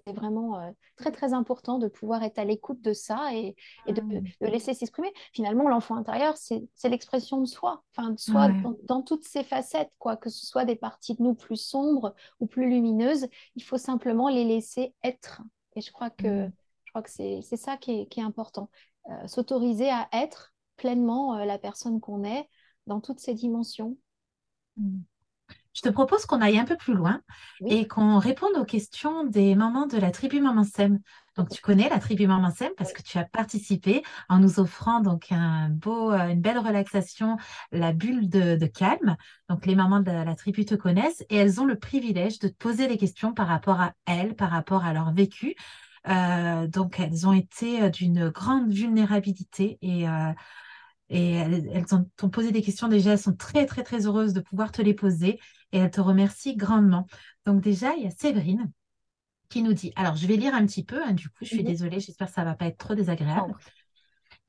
vraiment euh, très, très important de pouvoir être à l'écoute de ça et, de, mmh. laisser s'exprimer. Finalement, l'enfant intérieur, c'est l'expression de soi, enfin, de soi dans, toutes ses facettes, quoi, que ce soit des parties de nous plus sombres ou plus lumineuses. Il faut simplement les laisser être. Et je crois que mmh crois que c'est ça qui est, important. Euh, s'autoriser à être pleinement euh, la personne qu'on est dans toutes ses dimensions. Je te propose qu'on aille un peu plus loin et qu'on réponde aux questions des mamans de la tribu Maman Sem. Donc, tu connais la tribu Maman Sem parce que tu as participé en nous offrant donc un beau, euh, une belle relaxation, la bulle de, de, calme. Donc, les mamans de la tribu te connaissent et elles ont le privilège de te poser des questions par rapport à elles, par rapport à leur vécu. Euh, donc, elles ont été euh, d'une grande vulnérabilité et, euh, et elles, ont, posé des questions déjà. Elles sont très, très, très heureuses de pouvoir te les poser et elles te remercient grandement. Donc, déjà, il y a Séverine qui nous dit, alors je vais lire un petit peu, hein, du coup, je suis mhm. désolée, j'espère que ça ne va pas être trop désagréable.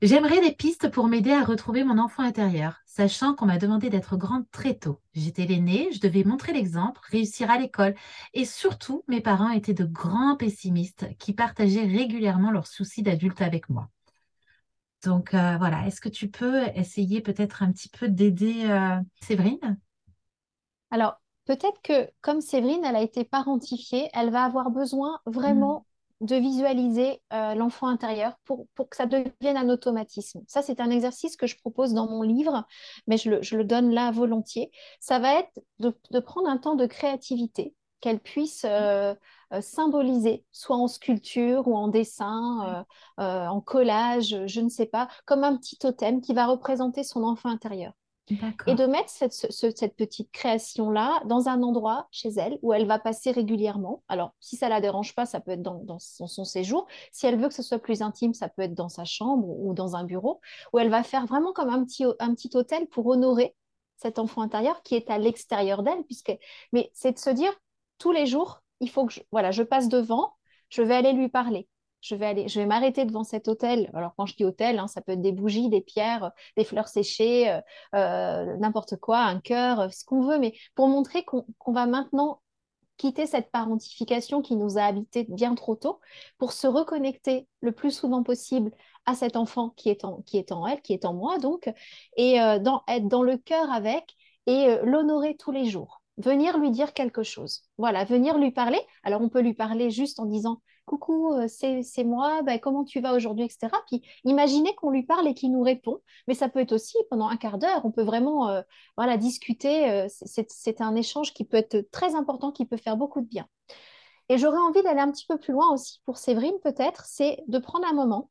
J'aimerais des pistes pour m'aider à retrouver mon enfant intérieur, sachant qu'on m'a demandé d'être grande très tôt. J'étais l'aînée, je devais montrer l'exemple, réussir à l'école. Et surtout, mes parents étaient de grands pessimistes qui partageaient régulièrement leurs soucis d'adulte avec moi. Donc euh, voilà, est-ce que tu peux essayer peut-être un petit peu d'aider euh, Séverine? Alors, peut-être que comme Séverine, elle a été parentifiée, elle va avoir besoin vraiment de visualiser euh, l'enfant intérieur pour, que ça devienne un automatisme. Ça, c'est un exercice que je propose dans mon livre, mais je le, donne là volontiers. Ça va être de, prendre un temps de créativité qu'elle puisse euh, euh, symboliser, soit en sculpture ou en dessin, en collage, je ne sais pas, comme un petit totem qui va représenter son enfant intérieur et de mettre cette, petite création-là dans un endroit chez elle où elle va passer régulièrement. Alors, si ça ne la dérange pas, ça peut être dans, son, séjour. Si elle veut que ce soit plus intime, ça peut être dans sa chambre ou, dans un bureau, où elle va faire vraiment comme un petit, un petit hôtel pour honorer cet enfant intérieur qui est à l'extérieur d'elle. Puisque... Mais c'est de se dire, tous les jours, il faut que voilà, je passe devant, je vais aller lui parler je vais aller, m'arrêter devant cet hôtel. Alors quand je dis hôtel, hein, ça peut être des bougies, des pierres, des fleurs séchées, euh, euh, n'importe quoi, un cœur, euh, ce qu'on veut, mais pour montrer qu'on va maintenant quitter cette parentification qui nous a habité bien trop tôt pour se reconnecter le plus souvent possible à cet enfant qui est en, elle, qui est en moi donc, et être dans le cœur avec et l'honorer tous les jours. venir lui dire quelque chose. Voilà, venir lui parler. Alors, on peut lui parler juste en disant Coucou, euh, c'est moi, ben, comment tu vas aujourd'hui, etc. Puis imaginez qu'on lui parle et qu'il nous répond. Mais ça peut être aussi pendant un quart d'heure, on peut vraiment euh, discuter. Euh, c'est un échange qui peut être très important, qui peut faire beaucoup de bien. Et j'aurais envie d'aller un petit peu plus loin aussi pour Séverine, peut-être, c'est de prendre un moment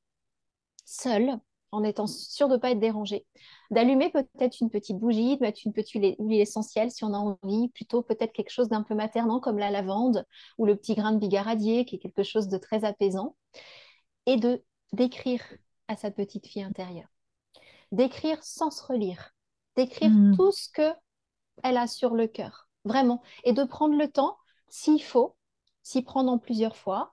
seul, en étant sûr de ne pas être dérangé, d'allumer peut-être une petite bougie, de mettre une petite huile, essentielle si on a envie, plutôt peut-être quelque chose d'un peu maternant comme la lavande ou le petit grain de bigaradier qui est quelque chose de très apaisant, et de d'écrire à sa petite fille intérieure, d'écrire sans se relire, d'écrire hmm. tout ce que elle a sur le cœur, vraiment, et de prendre le temps, s'il faut, s'y prendre en plusieurs fois,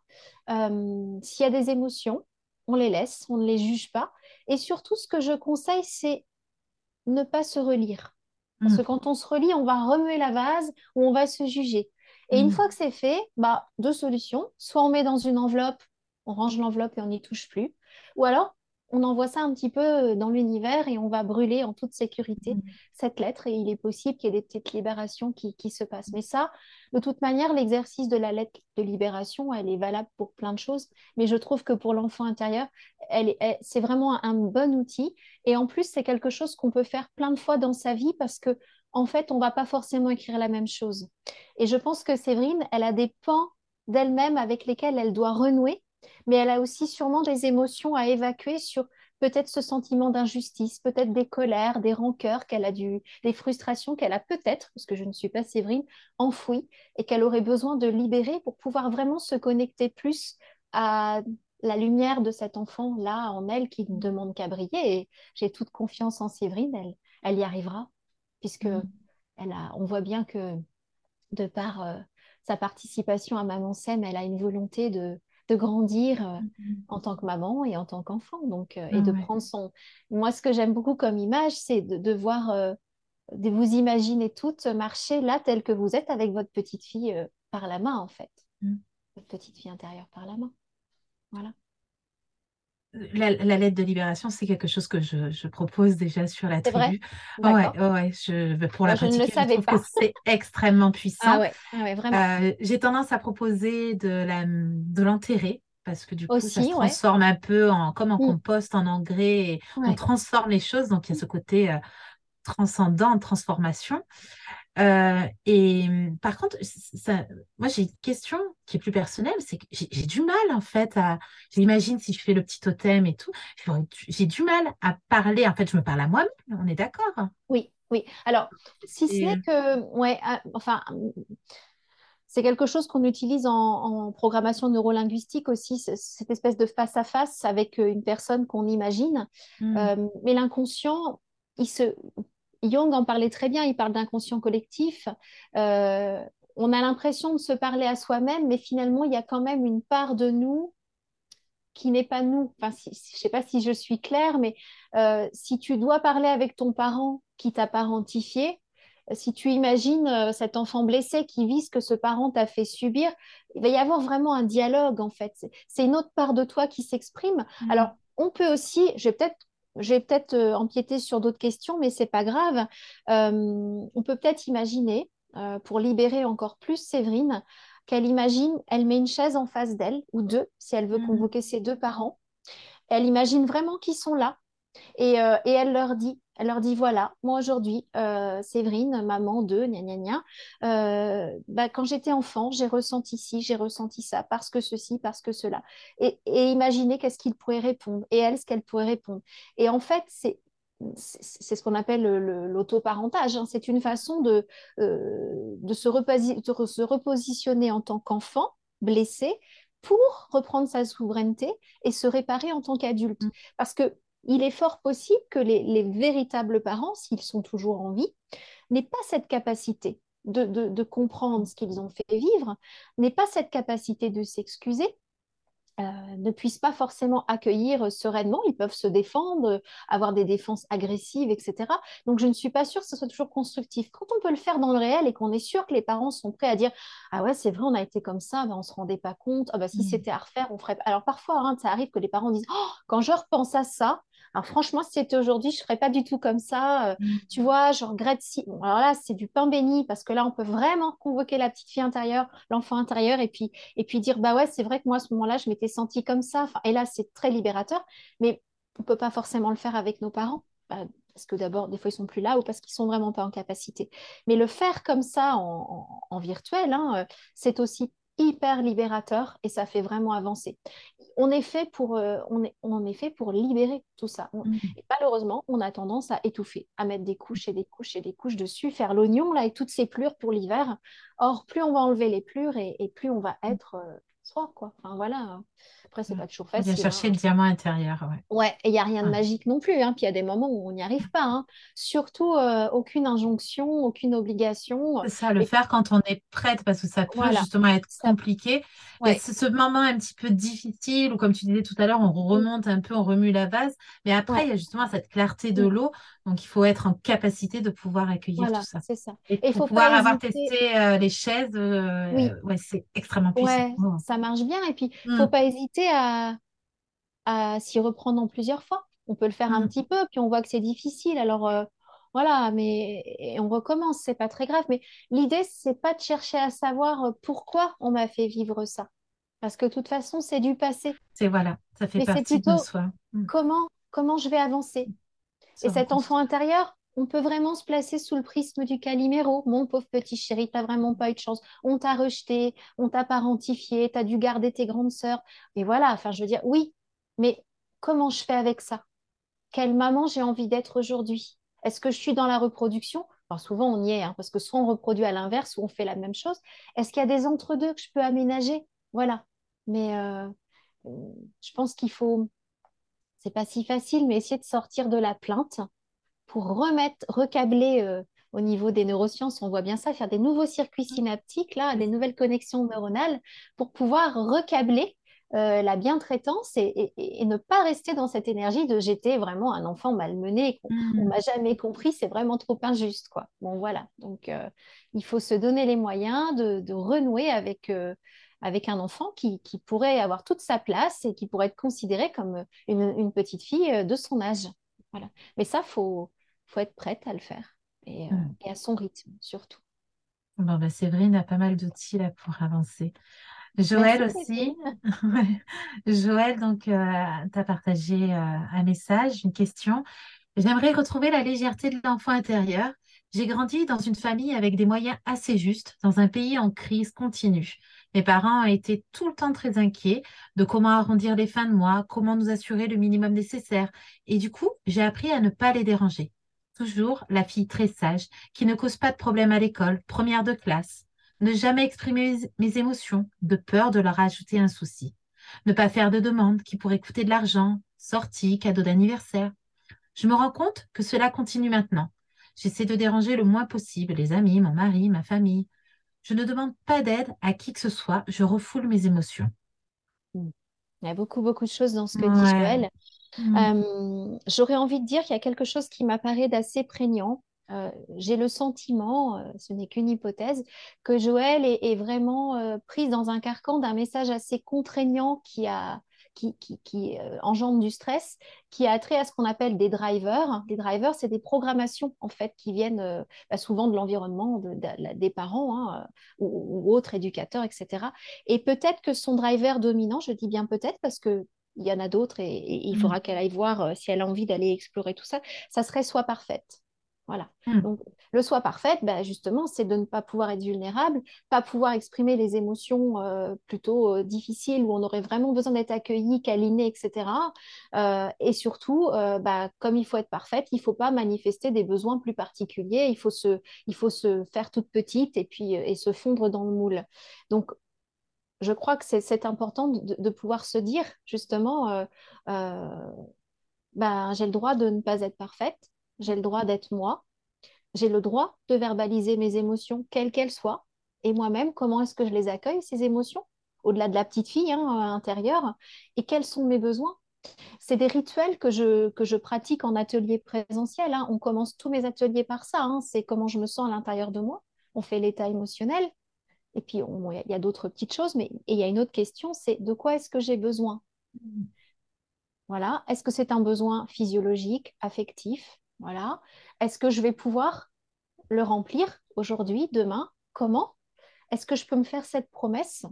euh, s'il y a des émotions, on les laisse, on ne les juge pas. Et surtout, ce que je conseille, c'est ne pas se relire. Parce que quand on se relit, on va remuer la vase ou on va se juger. Et une mm. fois que c'est fait, bah, deux solutions. Soit on met dans une enveloppe, on range l'enveloppe et on n'y touche plus. Ou alors, on envoie ça un petit peu euh, dans l'univers et on va brûler en toute sécurité mm. cette lettre et il est possible qu'il y ait des petites libérations qui, se passent. Mais ça, de toute manière, l'exercice de la lettre de libération, elle est valable pour plein de choses, mais je trouve que pour l'enfant intérieur, elle, c'est vraiment un, bon outil et en plus, c'est quelque chose qu'on peut faire plein de fois dans sa vie parce que en fait, on va pas forcément écrire la même chose. Et je pense que Séverine, elle a des pans d'elle-même avec lesquels elle doit renouer mais elle a aussi sûrement des émotions à évacuer sur peut-être ce sentiment d'injustice, peut-être des colères, des rancœurs qu'elle a dû, des frustrations qu'elle a peut-être, parce que je ne suis pas Séverine, enfouies et qu'elle aurait besoin de libérer pour pouvoir vraiment se connecter plus à la lumière de cet enfant-là en elle qui ne demande qu'à briller. Et j'ai toute confiance en Séverine, elle, elle y arrivera, puisque mm. elle a, on voit bien que de par euh, sa participation à Maman Sème, elle a une volonté de, de grandir euh, mm-hmm. en tant que maman et en tant qu'enfant. Donc, euh, et ah de prendre son. Moi, ce que j'aime beaucoup comme image, c'est de, voir, euh, de vous imaginer toutes marcher là, telle que vous êtes, avec votre petite fille par la main, en fait. Mm. Votre petite fille intérieure par la main. Voilà. La, lettre de libération, c'est quelque chose que je, propose déjà sur la tribu. Vrai ouais, ouais, je, pour la pratiquer, je, ne trouve que c'est extrêmement puissant. Ah ouais, ah vraiment. Euh, j'ai tendance à proposer de l'enterrer parce que du coup, ça se transforme un peu en, comme en mm. compost, en engrais, et on transforme les choses. Donc, il y a ce côté euh, transcendant, transformation. Euh, et mmh, par contre, ça, moi j'ai une question qui est plus personnelle, c'est que j'ai du mal en fait à, j'imagine si je fais le petit totem et tout, j'ai du mal à parler, en fait je me parle à moi-même, on est d'accord Oui, oui. Alors, si ce n'est que, ouais, ah, enfin, c'est quelque chose qu'on utilise en, programmation neurolinguistique aussi, cette espèce de face à face avec euh, une personne qu'on imagine. Mmh. Euh, mais l'inconscient, il se, Jung en parlait très bien, il parle d'inconscient collectif. Euh, on a l'impression de se parler à soi-même, mais finalement, il y a quand même une part de nous qui n'est pas nous. Enfin, je ne sais pas si je suis claire, mais euh, si tu dois parler avec ton parent qui t'a parentifié, si tu imagines euh, cet enfant blessé qui vit ce que ce parent t'a fait subir, il va y avoir vraiment un dialogue en fait. C'est une autre part de toi qui s'exprime. Mmh. Alors, on peut aussi, je vais peut-être j'ai peut-être euh, empiété sur d'autres questions, mais c'est pas grave. Euh, on peut peut-être imaginer, euh, pour libérer encore plus Séverine, qu'elle imagine, elle met une chaise en face d'elle, ou deux, si elle veut mmh. convoquer ses deux parents. Elle imagine vraiment qu'ils sont là. Et, et elle leur dit, elle leur dit voilà, moi aujourd'hui, euh, Séverine, maman de gna gna gna, euh, bah, quand j'étais enfant, j'ai ressenti ci, j'ai ressenti ça, parce que ceci, parce que cela. Et, imaginez qu'est-ce qu'il pourrait répondre, et elle, ce qu'elle pourrait répondre. Et en fait, c'est c'est ce qu'on appelle l'autoparentage. Hein. C'est une façon de, euh, de, se de, se repositionner en tant qu'enfant blessé pour reprendre sa souveraineté et se réparer en tant qu'adulte. Mmh. Parce que il est fort possible que les, véritables parents, s'ils sont toujours en vie, n'aient pas cette capacité de, comprendre ce qu'ils ont fait vivre, n'aient pas cette capacité de s'excuser, euh, ne puissent pas forcément accueillir sereinement, ils peuvent se défendre, avoir des défenses agressives, etc. Donc je ne suis pas sûre que ce soit toujours constructif. Quand on peut le faire dans le réel et qu'on est sûr que les parents sont prêts à dire ah ouais c'est vrai on a été comme ça, ben, on se rendait pas compte, ah bah, si mmh. c'était à refaire on ferait. Alors parfois hein, ça arrive que les parents disent oh, quand je repense à ça Alors franchement, si c'était aujourd'hui, je ne ferais pas du tout comme ça. Euh, Mm. tu vois, je regrette si... Bon, alors là, c'est du pain béni parce que là, on peut vraiment convoquer la petite fille intérieure, l'enfant intérieur et puis, et puis dire, bah ouais, c'est vrai que moi, à ce moment-là, je m'étais sentie comme ça. Enfin, et là, c'est très libérateur, mais on ne peut pas forcément le faire avec nos parents. Bah, parce que d'abord, des fois, ils sont plus là ou parce qu'ils sont vraiment pas en capacité. Mais le faire comme ça en, en- en virtuel, hein, euh, c'est aussi hyper libérateur et ça fait vraiment avancer. On est fait pour, euh, on est, on est fait pour libérer tout ça. On- Mm. et malheureusement, on a tendance à étouffer, à mettre des couches et des couches et des couches dessus, faire l'oignon là et toutes ces plures pour l'hiver. Or, plus on va enlever les plures et, et plus on va être euh, soi, quoi. Enfin voilà. Après, c'est Mm. pas toujours facile. chercher hein. le diamant intérieur, ouais. Ouais, et il n'y a rien de magique non plus, hein. Puis il y a des moments où on n'y arrive pas, hein. Surtout, euh, aucune injonction, aucune obligation. C'est ça, le Et faire quand on est prête, parce que ça peut voilà, justement être compliqué. Ouais, ce, ce moment un petit peu difficile où, comme tu disais tout à l'heure, on Mm. remonte un peu, on remue la vase. Mais après, il y a justement cette clarté de Mm. l'eau. Donc, il faut être en capacité de pouvoir accueillir tout ça. c'est ça. Et Et faut pouvoir avoir testé euh, les chaises, euh, Oui, ouais, c'est extrêmement puissant. ouais, ça marche bien. Et puis, il faut Mm, pas hésiter à, à s'y reprendre en plusieurs fois. On peut le faire un mm. petit peu, puis on voit que c'est difficile. Alors, euh, voilà, mais et on recommence, c'est pas très grave. Mais l'idée, c'est pas de chercher à savoir euh, pourquoi on m'a fait vivre ça. Parce que de toute façon, c'est du passé. C'est voilà, ça fait Mais partie de plutôt soi. Mm. comment, comment je vais avancer. Et cet enfant intérieur, on peut vraiment se placer sous le prisme du Calimero. Mon pauvre petit chéri, t'as vraiment pas eu de chance. On t'a rejeté, on t'a parentifié, t'as dû garder tes grandes sœurs. Et voilà, enfin, je veux dire, oui, mais comment je fais avec ça? Quelle maman j'ai envie d'être aujourd'hui? Est-ce que je suis dans la reproduction? Enfin, souvent, on y est, hein, parce que soit on reproduit à l'inverse, ou on fait la même chose. Est-ce qu'il y a des entre-deux que je peux aménager? Voilà. Mais euh, je pense qu'il faut, c'est pas si facile, mais essayer de sortir de la plainte pour remettre, recabler euh, au niveau des neurosciences, on voit bien ça, faire des nouveaux circuits synaptiques, là, des nouvelles connexions neuronales pour pouvoir recabler euh, la bientraitance et, et, et, ne pas rester dans cette énergie de j'étais vraiment un enfant malmené, qu'on Mm. m'a jamais compris, c'est vraiment trop injuste, quoi. Bon, voilà. Donc, euh, il faut se donner les moyens de, de renouer avec, euh, avec un enfant qui, qui, pourrait avoir toute sa place et qui pourrait être considéré comme une, une petite fille de son âge. Voilà. Mais ça, faut, faut être prête à le faire et, euh, Mm. et à son rythme surtout. Bon, bah, Séverine a pas mal d'outils là pour avancer. Joël Merci aussi. Joël, donc, tu as partagé euh, un message, une question. J'aimerais retrouver la légèreté de l'enfant intérieur. J'ai grandi dans une famille avec des moyens assez justes, dans un pays en crise continue. Mes parents étaient tout le temps très inquiets de comment arrondir les fins de mois, comment nous assurer le minimum nécessaire. Et du coup, j'ai appris à ne pas les déranger. Toujours la fille très sage, qui ne cause pas de problème à l'école, première de classe. Ne jamais exprimer mes- émotions, de peur de leur ajouter un souci. Ne pas faire de demandes qui pourraient coûter de l'argent, sorties, cadeaux d'anniversaire. Je me rends compte que cela continue maintenant. J'essaie de déranger le moins possible les amis, mon mari, ma famille. Je ne demande pas d'aide à qui que ce soit, je refoule mes émotions. Il y a beaucoup, beaucoup de choses dans ce que dit Ouais. Joël. Mm. Euh, j'aurais envie de dire qu'il y a quelque chose qui m'apparaît d'assez prégnant. Euh, j'ai le sentiment, euh, ce n'est qu'une hypothèse, que Joël est, vraiment prise dans un carcan d'un message assez contraignant qui engendre du stress, qui a trait à ce qu'on appelle des drivers. Des drivers, c'est des programmations en fait qui viennent bah, souvent de l'environnement, de, de- des parents hein, ou autres éducateurs, etc. Et peut-être que son driver dominant, je dis bien peut-être parce que il y en a d'autres et, et il Mm. faudra qu'elle aille voir euh, si elle a envie d'aller explorer tout ça, ça serait soit parfaite. Voilà. Mm. Donc, le soi parfaite, bah, justement, c'est de ne pas pouvoir être vulnérable, pas pouvoir exprimer les émotions euh, plutôt euh, difficiles où on aurait vraiment besoin d'être accueilli, câliné, etc. Euh, et surtout, bah, comme il faut être parfaite, il ne faut pas manifester des besoins plus particuliers, il faut se, il faut se faire toute petite et puis et se fondre dans le moule. Donc, je crois que c'est important de, pouvoir se dire justement, euh, euh, ben, j'ai le droit de ne pas être parfaite, j'ai le droit d'être moi, j'ai le droit de verbaliser mes émotions, quelles qu'elles soient, et moi-même, comment est-ce que je les accueille, ces émotions, au-delà de la petite fille hein, intérieure, et quels sont mes besoins? C'est des rituels que je, que je pratique en atelier présentiel. hein. On commence tous mes ateliers par ça. hein. C'est comment je me sens à l'intérieur de moi. On fait l'état émotionnel. Et puis, il y a, d'autres petites choses, mais il y a une autre question, c'est de quoi est-ce que j'ai besoin? Voilà. Est-ce que c'est un besoin physiologique, affectif? Voilà. Est-ce que je vais pouvoir le remplir aujourd'hui, demain? Comment? Est-ce que je peux me faire cette promesse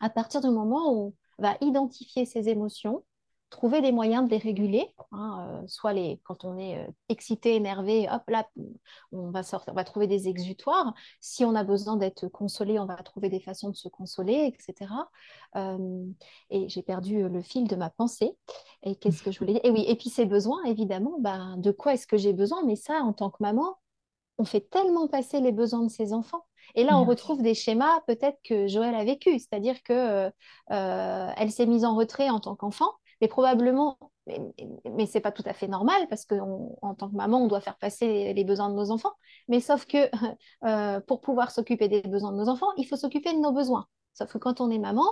à partir du moment où on va identifier ces émotions, trouver des moyens de les réguler, hein, euh, soit les, quand on est euh, excité, énervé, hop là, on va, sortir, on va trouver des exutoires. Si on a besoin d'être consolé, on va trouver des façons de se consoler, etc. Euh, et j'ai perdu le fil de ma pensée. Et qu'est-ce que je voulais dire? Et oui, et puis ces besoins, évidemment, ben, de quoi est-ce que j'ai besoin? Mais ça, en tant que maman, on fait tellement passer les besoins de ses enfants. Et là, on retrouve des schémas peut-être que Joël a vécu, c'est-à-dire que elle s'est mise en retrait en tant qu'enfant mais probablement, mais, mais c'est pas tout à fait normal parce qu'en tant que maman, on doit faire passer les besoins de nos enfants. Mais sauf que euh, pour pouvoir s'occuper des besoins de nos enfants, il faut s'occuper de nos besoins. Sauf que quand on est maman,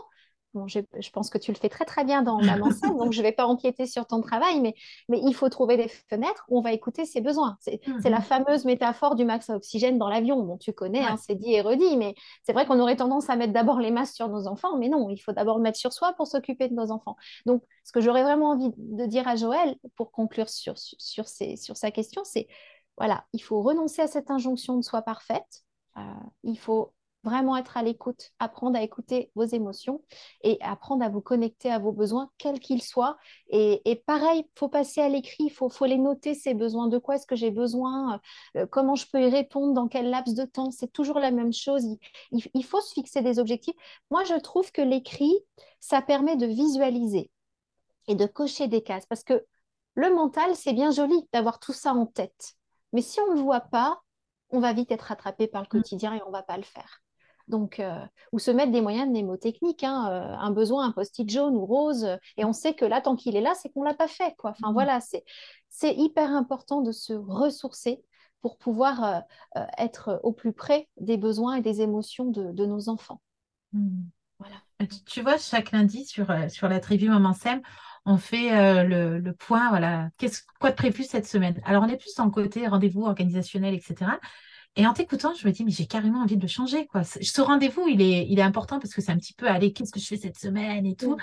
je, pense que tu le fais très très bien dans Maman scène, donc je ne vais pas empiéter sur ton travail, mais, mais il faut trouver des fenêtres où on va écouter ses besoins. C'est la mhm. fameuse métaphore du max à oxygène dans l'avion, dont tu connais, hein, c'est dit et redit, mais c'est vrai qu'on aurait tendance à mettre d'abord les masques sur nos enfants, mais non, il faut d'abord mettre sur soi pour s'occuper de nos enfants. Donc, ce que j'aurais vraiment envie de dire à Joël, pour conclure sur, sur, sur sa question, c'est voilà, il faut renoncer à cette injonction de soi parfaite. Euh, il faut vraiment être à l'écoute, apprendre à écouter vos émotions et apprendre à vous connecter à vos besoins, quels qu'ils soient. Et, pareil, il faut passer à l'écrit, il faut, faut, les noter, ces besoins. De quoi est-ce que j'ai besoin? Euh, Comment je peux y répondre? Dans quel laps de temps? C'est toujours la même chose. il faut se fixer des objectifs. Moi, je trouve que l'écrit, ça permet de visualiser et de cocher des cases parce que le mental, c'est bien joli d'avoir tout ça en tête. Mais si on ne le voit pas, on va vite être rattrapé par le mmh. quotidien et on ne va pas le faire. Donc, euh, ou se mettre des moyens mnémotechniques, hein, euh, un besoin, un post-it jaune ou rose, et on sait que là, tant qu'il est là, c'est qu'on l'a pas fait. Quoi. Enfin, mmh. voilà, c'est hyper important de se ressourcer pour pouvoir euh, être au plus près des besoins et des émotions de, nos enfants. Mmh. Voilà. Tu, vois, chaque lundi sur, sur la tribu Maman Sem, on fait le, le, point, voilà, qu'est-ce quoi de prévu cette semaine? Alors, on est plus dans le côté rendez-vous organisationnel, etc. Et en t'écoutant, je me dis, mais j'ai carrément envie de le changer. Quoi. Ce rendez-vous, il est, il est important parce que c'est un petit peu, allez, qu'est-ce que je fais cette semaine et tout.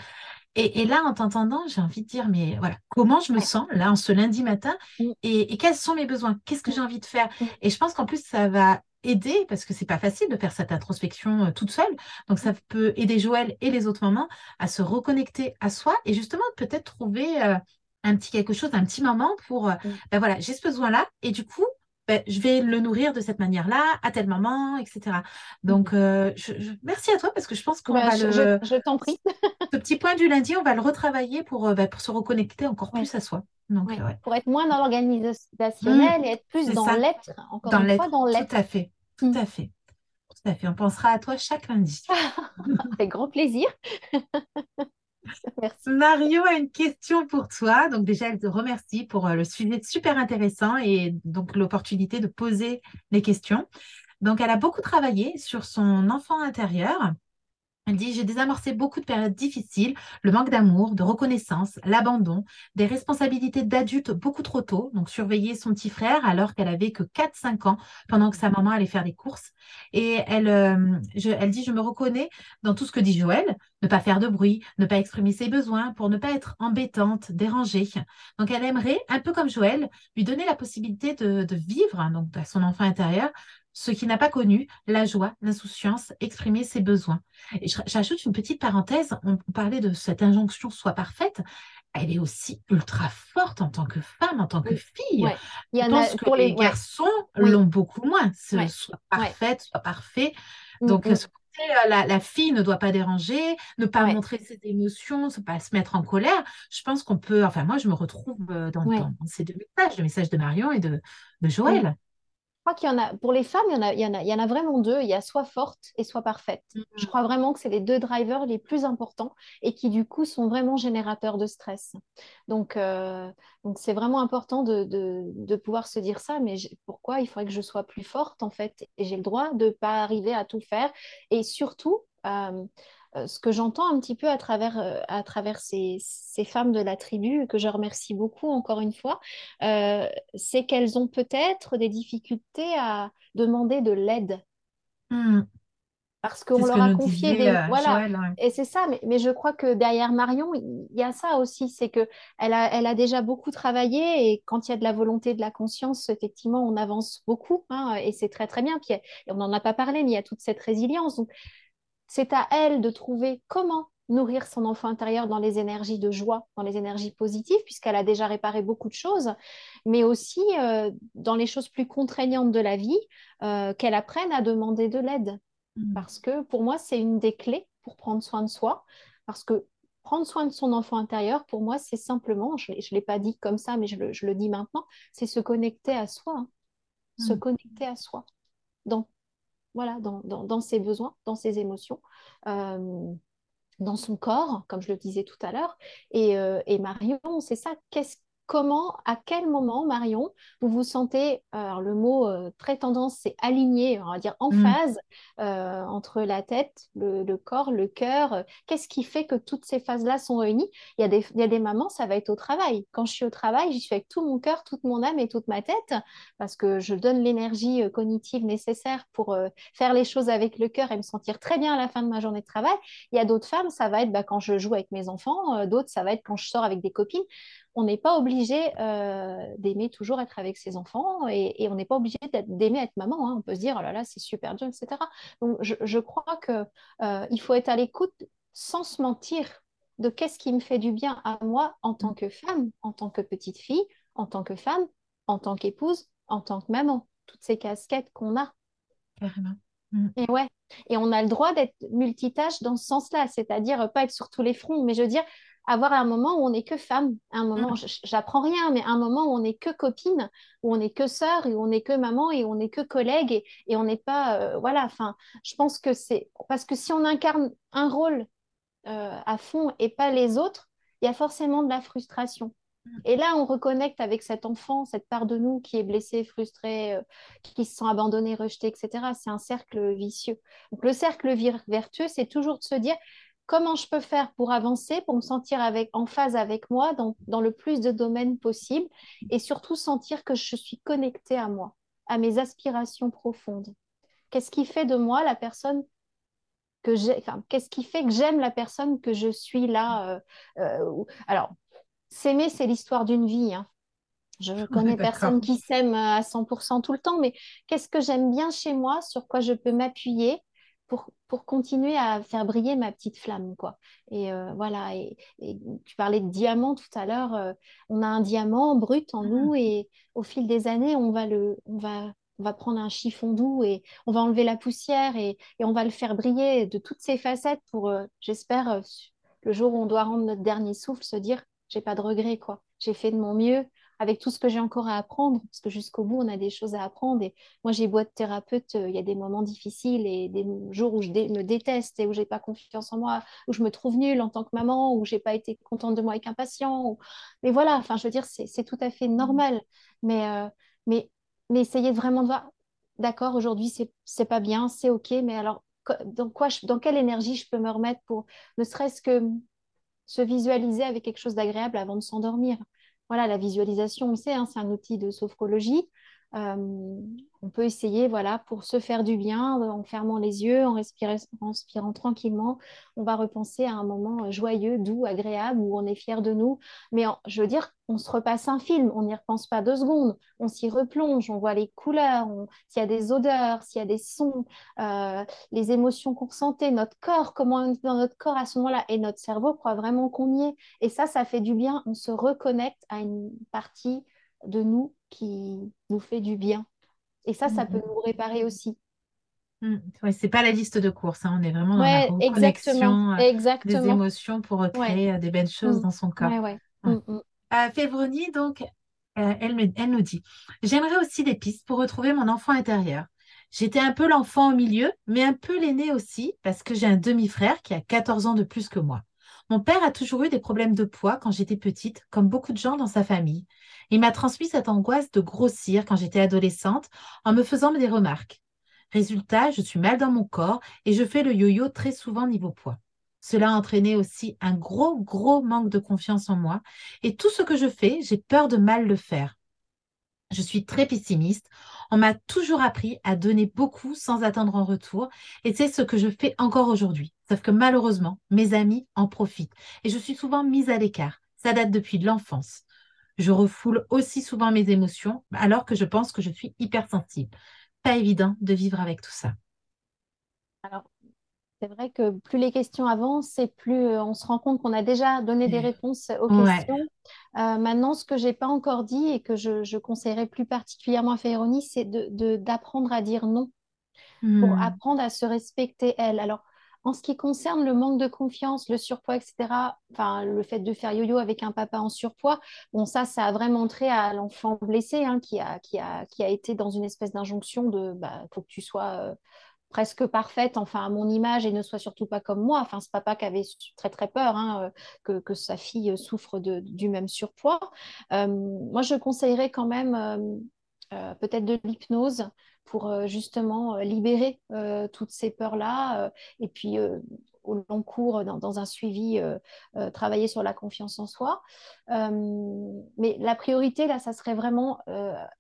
Et, là, en t'entendant, j'ai envie de dire, mais voilà, comment je me sens là, en ce lundi matin et, quels sont mes besoins? Qu'est-ce que j'ai envie de faire? Et je pense qu'en plus, ça va aider, parce que c'est pas facile de faire cette introspection euh, toute seule. Donc, ça peut aider Joël et les autres mamans à se reconnecter à soi et justement peut-être trouver euh, un petit quelque chose, un petit moment pour, euh, ben voilà, j'ai ce besoin-là. Et du coup, ben, je vais le nourrir de cette manière-là, à tel moment, etc. Donc, euh, je, merci à toi parce que je pense qu'on bah, va je, le. Je, t'en prie. ce petit point du lundi, on va le retravailler pour, euh, ben, pour se reconnecter encore plus à soi. Donc, Pour être moins dans l'organisationnel mmh, et être plus dans l'être. Encore dans une fois, dans l'être. Tout à fait. Tout mmh. à fait. Tout à fait. On pensera à toi chaque lundi. Avec grand plaisir. Mario a une question pour toi. Donc déjà, elle te remercie pour euh, le sujet super intéressant et donc l'opportunité de poser les questions. Donc elle a beaucoup travaillé sur son enfant intérieur elle dit, j'ai désamorcé beaucoup de périodes difficiles, le manque d'amour, de reconnaissance, l'abandon, des responsabilités d'adulte beaucoup trop tôt, donc surveiller son petit frère alors qu'elle avait que 4-5 ans pendant que sa maman allait faire des courses. Et elle, euh, dit, je me reconnais dans tout ce que dit Joël, ne pas faire de bruit, ne pas exprimer ses besoins pour ne pas être embêtante, dérangée. Donc elle aimerait, un peu comme Joël, lui donner la possibilité de, de vivre, donc à son enfant intérieur, ce qui n'a pas connu la joie, l'insouciance, exprimer ses besoins. Et j'ajoute une petite parenthèse, on parlait de cette injonction soit parfaite, elle est aussi ultra forte en tant que femme, en tant que fille. Il y Je pense que les garçons l'ont beaucoup moins, ce soit parfaite, soit parfait. Mm, Donc, mm. Euh, la, fille ne doit pas déranger, ne pas montrer ses émotions, ne pas se mettre en colère. Je pense qu'on peut, enfin moi je me retrouve euh, dans, ces deux messages, le message de Marion et de, de Joël crois qu'il y en a, pour les femmes, il y en a, il y en a, il y en a vraiment deux. Il y a soit forte et soit parfaite. Mm-hmm. Je crois vraiment que c'est les deux drivers les plus importants et qui, du coup, sont vraiment générateurs de stress. Donc, euh, donc c'est vraiment important de, de, pouvoir se dire ça. Mais pourquoi il faudrait que je sois plus forte, en fait? Et j'ai le droit de ne pas arriver à tout faire. Et surtout, euh, ce que j'entends un petit peu à travers, euh, à travers ces, femmes de la tribu, que je remercie beaucoup encore une fois, euh, c'est qu'elles ont peut-être des difficultés à demander de l'aide. Hmm. parce qu'on leur a confié des voilà et c'est ça mais, je crois que derrière Marion il y a ça aussi c'est que elle a, elle a déjà beaucoup travaillé et quand il y a de la volonté de la conscience effectivement on avance beaucoup hein, et c'est très très bien puis on n'en a pas parlé mais il y a toute cette résilience donc c'est à elle de trouver comment nourrir son enfant intérieur dans les énergies de joie, dans les énergies positives, puisqu'elle a déjà réparé beaucoup de choses, mais aussi euh, dans les choses plus contraignantes de la vie, euh, qu'elle apprenne à demander de l'aide. Mm. Parce que pour moi, c'est une des clés pour prendre soin de soi. Parce que prendre soin de son enfant intérieur, pour moi, c'est simplement, je ne l'ai pas dit comme ça, mais je le, dis maintenant, c'est se connecter à soi. Hein. Se mm. connecter à soi. Dans, voilà, dans, ses besoins, dans ses émotions. Euh, dans son corps, comme je le disais tout à l'heure. Et, euh, Marion, c'est ça, qu'est-ce comment, à quel moment, Marion, vous vous sentez, alors le mot euh, très tendance, c'est aligné, on va dire en mm. phase euh, entre la tête, le, corps, le cœur. Qu'est-ce qui fait que toutes ces phases-là sont réunies? Il y, a des, il y a des mamans, ça va être au travail. Quand je suis au travail, j'y suis avec tout mon cœur, toute mon âme et toute ma tête, parce que je donne l'énergie euh, cognitive nécessaire pour faire les choses avec le cœur et me sentir très bien à la fin de ma journée de travail. Il y a d'autres femmes, ça va être bah, quand je joue avec mes enfants, d'autres, ça va être quand je sors avec des copines on n'est pas obligé euh, d'aimer toujours être avec ses enfants et, on n'est pas obligé d'aimer être maman. Hein. On peut se dire, oh là là, c'est super dur, etc. Donc, je, crois qu'il euh, faut être à l'écoute sans se mentir de qu'est-ce qui me fait du bien à moi en tant que femme, en tant que petite fille, en tant que femme, en tant qu'épouse, en tant que maman. Toutes ces casquettes qu'on a. Carrément. Mm. Et ouais, et on a le droit d'être multitâche dans ce sens-là, c'est-à-dire pas être sur tous les fronts, mais je veux dire, avoir un moment où on n'est que femme, un moment, mm. j'apprends rien, mais un moment où on n'est que copine, où on n'est que sœur, et où on n'est que maman, et où on n'est que collègue, et, on n'est pas, euh, voilà, enfin, je pense que c'est, parce que si on incarne un rôle euh, à fond et pas les autres, il y a forcément de la frustration. Mm. Et là, on reconnecte avec cet enfant, cette part de nous qui est blessée, frustrée, euh, qui se sent abandonnée, rejetée, etc. C'est un cercle vicieux. Donc, le cercle vertueux, c'est toujours de se dire, comment je peux faire pour avancer, pour me sentir avec, en phase avec moi dans, dans, le plus de domaines possible et surtout sentir que je suis connectée à moi, à mes aspirations profondes. Qu'est-ce qui fait de moi la personne que j'ai, enfin, qu'est-ce qui fait que j'aime la personne que je suis là euh, euh, Alors, s'aimer, c'est l'histoire d'une vie. Hein. Je ne connais personne qui s'aime à 100% tout le temps, mais qu'est-ce que j'aime bien chez moi, sur quoi je peux m'appuyer pour, pour continuer à faire briller ma petite flamme, quoi. Et euh, voilà, et, tu parlais de diamant tout à l'heure, euh, on a un diamant brut en nous mmh. et au fil des années, on va le, on va, on va prendre un chiffon doux et on va enlever la poussière et, et on va le faire briller de toutes ses facettes pour, euh, j'espère, le jour où on doit rendre notre dernier souffle, se dire, j'ai pas de regrets, quoi. J'ai fait de mon mieux, avec tout ce que j'ai encore à apprendre, parce que jusqu'au bout, on a des choses à apprendre. Et moi, j'ai beau être thérapeute, euh, il y a des moments difficiles et des jours où je me déteste et où j'ai pas confiance en moi, où je me trouve nulle en tant que maman, où j'ai pas été contente de moi avec un patient. Mais voilà, enfin, je veux dire, c'est tout à fait normal. Mais, euh, mais, vraiment de voir, d'accord, aujourd'hui, c'est pas bien, c'est OK, mais alors, dans, quoi dans quelle énergie je peux me remettre pour ne serait-ce que se visualiser avec quelque chose d'agréable avant de s'endormir? Voilà, la visualisation, on sait, hein, c'est un outil de sophrologie. Euh, on peut essayer, voilà, pour se faire du bien, en fermant les yeux, en, respirant, tranquillement, on va repenser à un moment joyeux, doux, agréable, où on est fier de nous. Mais je veux dire, on se repasse un film, on n'y repense pas deux secondes, on s'y replonge, on voit les couleurs, s'il y a des odeurs, s'il y a des sons, euh, les émotions qu'on ressentait, notre corps, comment on est dans notre corps à ce moment-là, et notre cerveau croit vraiment qu'on y est. Et ça, ça fait du bien, on se reconnecte à une partie de nous qui nous fait du bien. Et ça, ça peut mhm. nous réparer aussi. Mm. Ouais, c'est pas la liste de courses, hein. on est vraiment dans la reconnexion euh, des émotions pour créer euh, des belles choses mm. dans son corps. Mm, euh, donc, elle, elle nous dit J'aimerais aussi des pistes pour retrouver mon enfant intérieur. J'étais un peu l'enfant au milieu, mais un peu l'aîné aussi, parce que j'ai un demi-frère qui a 14 ans de plus que moi. Mon père a toujours eu des problèmes de poids quand j'étais petite, comme beaucoup de gens dans sa famille. Il m'a transmis cette angoisse de grossir quand j'étais adolescente en me faisant des remarques. Résultat, je suis mal dans mon corps et je fais le yo-yo très souvent niveau poids. Cela a entraîné aussi un gros, gros manque de confiance en moi et tout ce que je fais, j'ai peur de mal le faire. Je suis très pessimiste. On m'a toujours appris à donner beaucoup sans attendre en retour. Et c'est ce que je fais encore aujourd'hui. Sauf que malheureusement, mes amis en profitent. Et je suis souvent mise à l'écart. Ça date depuis l'enfance. Je refoule aussi souvent mes émotions alors que je pense que je suis hypersensible. Pas évident de vivre avec tout ça. Alors, c'est vrai que plus les questions avancent et plus euh, on se rend compte qu'on a déjà donné des réponses aux questions. Euh, maintenant, ce que je n'ai pas encore dit et que je, conseillerais plus particulièrement à Féronie, c'est d'apprendre à dire non pour hmm. apprendre à se respecter elle. Alors, en ce qui concerne le manque de confiance, le surpoids, etc., le fait de faire yo-yo avec un papa en surpoids, bon, ça, ça a vraiment trait à l'enfant blessé hein, qui, a, été dans une espèce d'injonction de bah, faut que tu sois euh, presque parfaite, enfin, à mon image, et ne sois surtout pas comme moi. Enfin, ce papa qui avait très, très peur hein, euh, que, sa fille souffre de, du même surpoids. Euh, moi, je conseillerais quand même peut-être de l'hypnose pour euh, justement euh, libérer euh, toutes ces peurs-là et puis au long cours, dans, un suivi, travailler sur la confiance en soi. mais la priorité, là, ça serait vraiment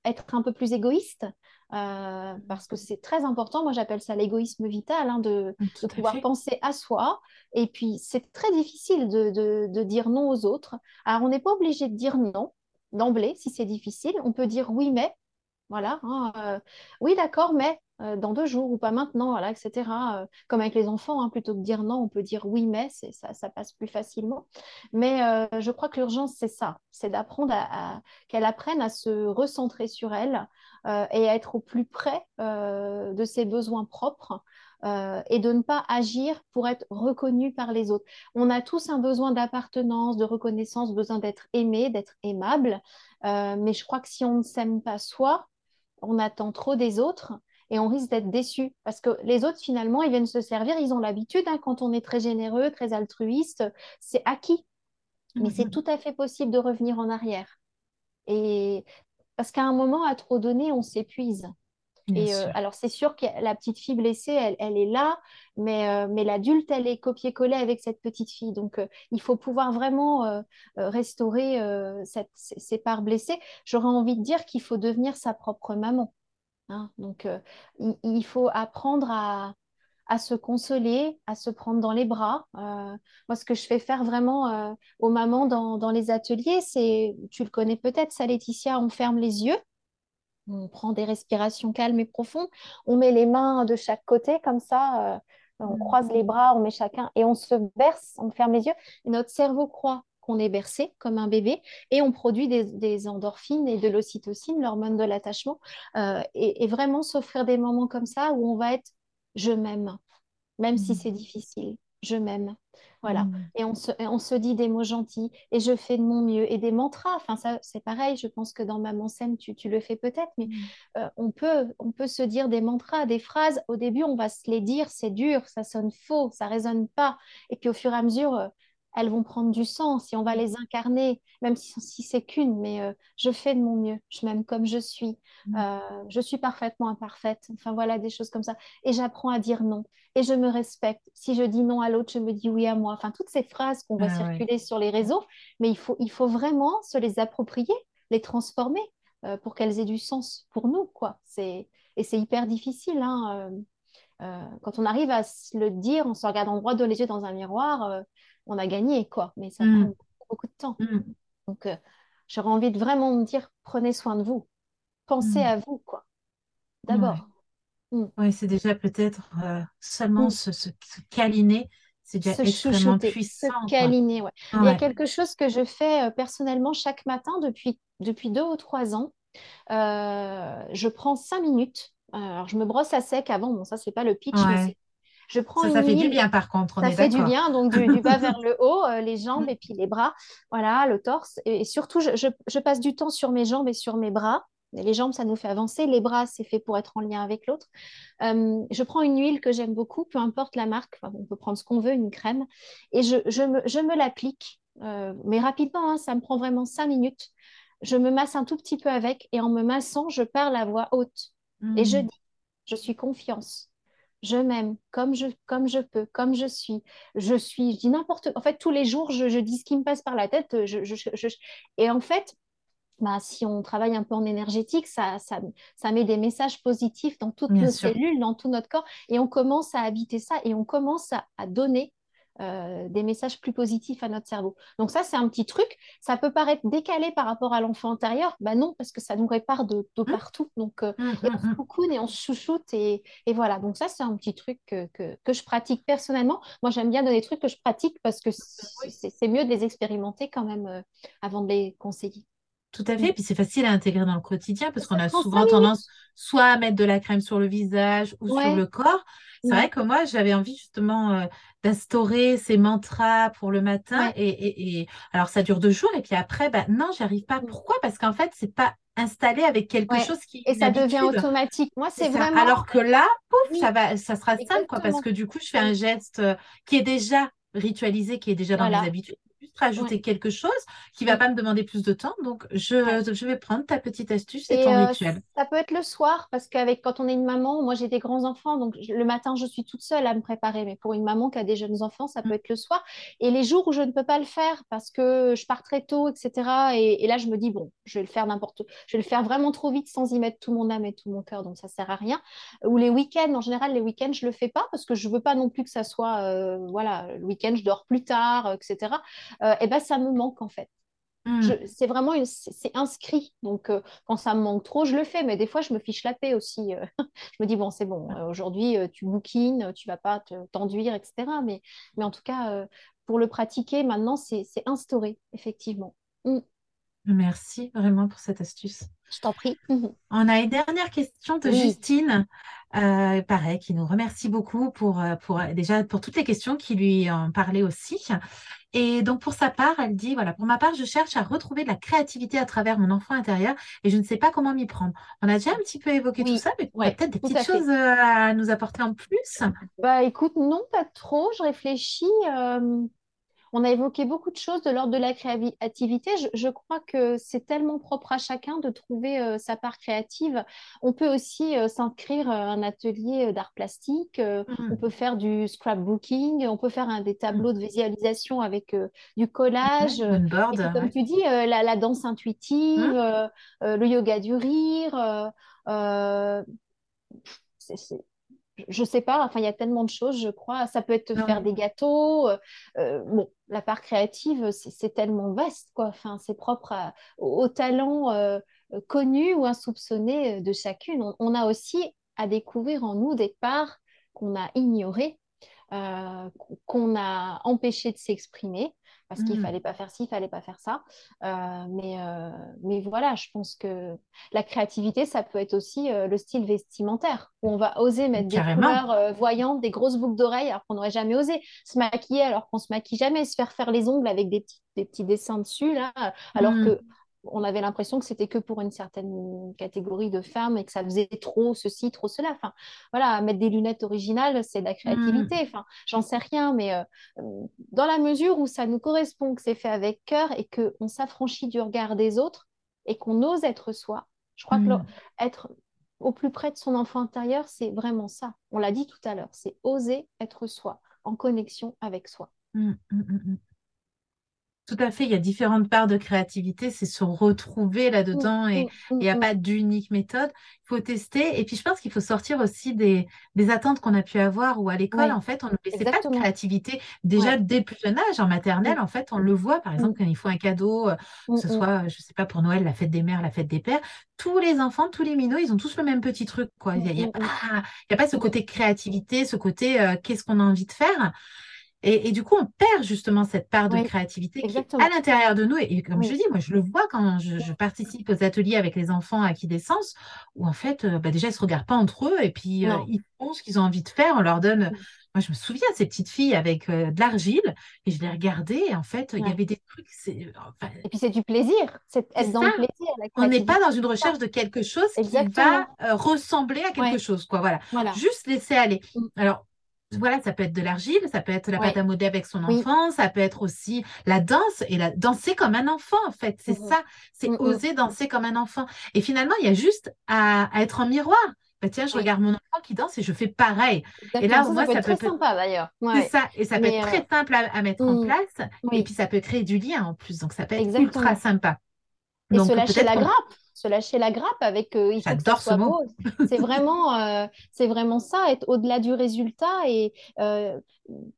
être un peu plus égoïste. parce que c'est très important, moi j'appelle ça l'égoïsme vital, hein, de, de pouvoir penser à soi. Et puis c'est très difficile de, de, de, dire non aux autres. Alors on n'est pas obligé de dire non d'emblée si c'est difficile. On peut dire oui mais, voilà. Hein, euh, oui, d'accord, mais euh, dans deux jours ou pas maintenant, etc. Euh, comme avec les enfants, hein, plutôt que dire non, on peut dire oui, mais ça, ça passe plus facilement. Mais je crois que l'urgence, c'est ça, c'est d'apprendre à, qu'elle apprenne à se recentrer sur elle et à être au plus près de ses besoins propres. et de ne pas agir pour être reconnu par les autres. On a tous un besoin d'appartenance, de reconnaissance, besoin d'être aimé, d'être aimable. mais je crois que si on ne s'aime pas soi, on attend trop des autres et on risque d'être déçu parce que les autres finalement ils viennent se servir, ils ont l'habitude hein, quand on est très généreux, très altruiste, c'est acquis. Mais c'est mhm. tout à fait possible de revenir en arrière. Et parce qu'à un moment à trop donner, on s'épuise. Et euh, alors c'est sûr que la petite fille blessée, elle, est là, mais, euh, mais l'adulte, elle est copié-collé avec cette petite fille. Donc euh, il faut pouvoir vraiment restaurer cette, ces parts blessées. J'aurais envie de dire qu'il faut devenir sa propre maman. Hein. Donc, il, faut apprendre à, se consoler, à se prendre dans les bras. Euh, moi, ce que je fais faire vraiment euh, aux mamans dans, les ateliers, c'est, tu le connais peut-être, ça Laetitia, on ferme les yeux, on prend des respirations calmes et profondes, on met les mains de chaque côté comme ça, on mmh. croise les bras, on met chacun et on se berce, on ferme les yeux, et notre cerveau croit qu'on est bercé comme un bébé et on produit des, endorphines et de l'ocytocine, l'hormone de l'attachement, euh, et, vraiment s'offrir des moments comme ça où on va être je m'aime, même si mmh. c'est difficile, je m'aime. Voilà. Mmh. Et on se, on se, dit des mots gentils et je fais de mon mieux et des mantras. Enfin, ça, c'est pareil. Je pense que dans Maman Scène, tu, tu le fais peut-être, mais mmh. euh, on, peut, on peut se dire des mantras, des phrases. Au début, on va se les dire, c'est dur, ça sonne faux, ça résonne pas. Et puis au fur et à mesure, euh, elles vont prendre du sens si on va les incarner, même si, c'est qu'une, mais euh, je fais de mon mieux, je m'aime comme je suis, mm. euh, je suis parfaitement imparfaite, enfin voilà, des choses comme ça. Et j'apprends à dire non, et je me respecte. Si je dis non à l'autre, je me dis oui à moi. Enfin, toutes ces phrases qu'on va ah circuler sur les réseaux, mais il faut, il faut vraiment se les approprier, les transformer euh, pour qu'elles aient du sens pour nous, quoi. Et c'est hyper difficile, hein, quand on arrive à se le dire en se regardant droit dans les yeux dans un miroir, on a gagné, quoi. Mais ça mm. prend beaucoup de temps. Mm. Donc, euh, j'aurais envie de vraiment me dire, prenez soin de vous. Pensez mm. à vous, quoi. D'abord. Oui, c'est déjà peut-être euh, seulement se, se, câliner, c'est déjà extrêmement puissant. Se câliner, ouais. Il y a quelque chose que je fais euh, personnellement chaque matin depuis, depuis deux ou trois ans. je prends cinq minutes. Alors, je me brosse à sec avant. Bon, ça, c'est pas le pitch, mais je prends ça, ça fait du bien par contre. ça fait du bien, donc du, bas vers le haut, euh, les jambes et puis les bras, voilà, le torse. Et, surtout, je, passe du temps sur mes jambes et sur mes bras. Les jambes, ça nous fait avancer. Les bras, c'est fait pour être en lien avec l'autre. Euh, je prends une huile que j'aime beaucoup, peu importe la marque. on peut prendre ce qu'on veut, une crème. Et je, me, l'applique, euh, mais rapidement, hein, ça me prend vraiment cinq minutes. Je me masse un tout petit peu avec et en me massant, je parle à voix haute. Et je mmh. dis, je suis confiance je m'aime comme je, comme je peux, comme je suis. Je suis, je dis n'importe En fait, tous les jours, je, dis ce qui me passe par la tête. Je, et en fait, bah, si on travaille un peu en énergétique, ça, ça, ça met des messages positifs dans toutes nos cellules, dans tout notre corps, et on commence à habiter ça, et on commence à, donner euh, des messages plus positifs à notre cerveau. Donc ça, c'est un petit truc. Ça peut paraître décalé par rapport à l'enfant intérieur. Ben non, parce que ça nous répare de, mmh. partout. Donc euh, mmh, on se mmh, et on se chouchoute. Et, et, voilà. Donc ça, c'est un petit truc que, que, que, je pratique personnellement. Moi, j'aime bien donner des trucs que je pratique parce que c'est mieux de les expérimenter quand même euh, avant de les conseiller. Tout à fait. Et puis c'est facile à intégrer dans le quotidien parce qu'on a souvent tendance soit à mettre de la crème sur le visage ou sur le corps. C'est vrai que moi, j'avais envie justement euh, d'instaurer ces mantras pour le matin. Et, et, alors ça dure deux jours. Et puis après, bah, non, j'arrive pas. Mm. Pourquoi? Parce qu'en fait, c'est pas installé avec quelque chose qui et ça devient automatique moi c'est vraiment alors que là pouf, ça va ça sera simple quoi parce que du coup je fais un geste euh, qui est déjà ritualisé qui est déjà dans mes habitudes rajouter quelque chose qui va pas me demander plus de temps. Donc, je, je vais prendre ta petite astuce et, ton euh, rituel. Ça peut être le soir parce qu'avec quand on est une maman, moi j'ai des grands enfants, donc le matin je suis toute seule à me préparer. Mais pour une maman qui a des jeunes enfants, ça peut mm. être le soir. Et les jours où je ne peux pas le faire parce que je pars très tôt, etc. Et, là je me dis bon, je vais le faire n'importe où. Je vais le faire vraiment trop vite sans y mettre tout mon âme et tout mon cœur, donc ça sert à rien. Ou les week-ends, en général les week-ends je le fais pas parce que je veux pas non plus que ça soit euh, voilà le week-end je dors plus tard, etc. Euh, et ben ça me manque en fait. Hmm. C'est vraiment c'est inscrit. Donc, euh, quand ça me manque trop, je le fais. Mais des fois, je me fiche la paix aussi. Euh. je me dis, bon, c'est bon. Aujourd'hui, tu bouquines, tu vas pas t'enduire, etc. Mais, mais en tout cas, pour le pratiquer, maintenant, c'est instauré, effectivement. Hmm. Merci vraiment pour cette astuce. Je t'en prie. On a une dernière question de Justine, euh, pareil, qui nous remercie beaucoup pour, pour déjà pour toutes les questions qui lui ont parlé aussi. Et donc, pour sa part, elle dit, voilà, pour ma part, je cherche à retrouver de la créativité à travers mon enfant intérieur et je ne sais pas comment m'y prendre. On a déjà un petit peu évoqué tout ça, mais a peut-être des petites choses euh, à nous apporter en plus. Bah, écoute, non, pas trop. Je réfléchis. Euh, on a évoqué beaucoup de choses de l'ordre de la créativité. Je, crois que c'est tellement propre à chacun de trouver euh, sa part créative. On peut aussi euh, s'inscrire à un atelier d'art plastique, euh, mmh. on peut faire du scrapbooking, on peut faire des tableaux de visualisation avec du collage. comme tu dis, la, danse intuitive, mmh. le yoga du rire. Je sais pas, enfin, il y a tellement de choses, je crois. Ça peut être faire des gâteaux. Euh, euh, bon, la part créative, c'est tellement vaste, quoi. Enfin, c'est propre aux talents euh, connus ou insoupçonnés de chacune. On, a aussi à découvrir en nous des parts qu'on a ignorées, qu'on a empêchées de s'exprimer parce qu'il ne mmh. fallait pas faire ci, il fallait pas faire ça. Euh, mais, euh, mais voilà, je pense que la créativité, ça peut être aussi euh, le style vestimentaire, où on va oser mettre des couleurs voyantes, des grosses boucles d'oreilles, alors qu'on n'aurait jamais osé se maquiller, alors qu'on se maquille jamais, se faire faire les ongles avec des petits, des petits dessins dessus, là, alors mmh. que on avait l'impression que c'était que pour une certaine catégorie de femmes et que ça faisait trop ceci, trop cela. Enfin, voilà, mettre des lunettes originales, c'est de la créativité. Mm. Enfin, j'en sais rien, mais euh, dans la mesure où ça nous correspond, que c'est fait avec cœur et qu'on s'affranchit du regard des autres et qu'on ose être soi, je crois que mm. être au plus près de son enfant intérieur, c'est vraiment ça. On l'a dit tout à l'heure, c'est oser être soi, en connexion avec soi. Mm, tout à fait, il y a différentes parts de créativité, c'est se retrouver là-dedans et il n'y a pas d'unique méthode. Il faut tester. Et puis, je pense qu'il faut sortir aussi des, des attentes qu'on a pu avoir ou à l'école, en fait, on ne laissait pas de créativité. Déjà, dès le plus jeune âge, en maternelle, en fait, on le voit, par exemple, quand il faut un cadeau, euh, que ce soit, je ne sais pas, pour Noël, la fête des mères, la fête des pères, tous les enfants, tous les minots, ils ont tous le même petit truc, quoi. Il n'y a, a, pas ce côté créativité, ce côté euh, qu'est-ce qu'on a envie de faire? Et, du coup, on perd justement cette part de créativité qui est à l'intérieur de nous. Et, comme je dis, moi, je le vois quand je, participe aux ateliers avec les enfants à qui d'essence, où en fait, euh, bah, déjà, ils ne se regardent pas entre eux et puis euh, ils font ce qu'ils ont envie de faire. On leur donne. Moi, je me souviens de ces petites filles avec euh, de l'argile et je les regardais et en fait, il y avait des trucs. et puis, c'est du plaisir. C'est dans le plaisir. On n'est pas dans une recherche de quelque chose qui va ressembler à quelque chose. Quoi. Voilà. voilà. Juste laisser aller. Alors, voilà, ça peut être de l'argile, ça peut être la pâte à modeler avec son enfant, ça peut être aussi la danse et la danser comme un enfant en fait. C'est mmh ça, c'est mmh oser danser comme un enfant. Et finalement, il y a juste à, être en miroir. Bah, tiens, je regarde mon enfant qui danse et je fais pareil. Et là, ça, moi, ça peut être très sympa d'ailleurs. C'est ça, et ça peut être très simple à, mettre en mmh. place. Et puis, ça peut créer du lien en plus. Donc, ça peut être ultra sympa. Et se lâcher la grappe, se lâcher la grappe avec euh, il faut que ça soit beau. C'est vraiment, euh, c'est vraiment ça, être au-delà du résultat et euh,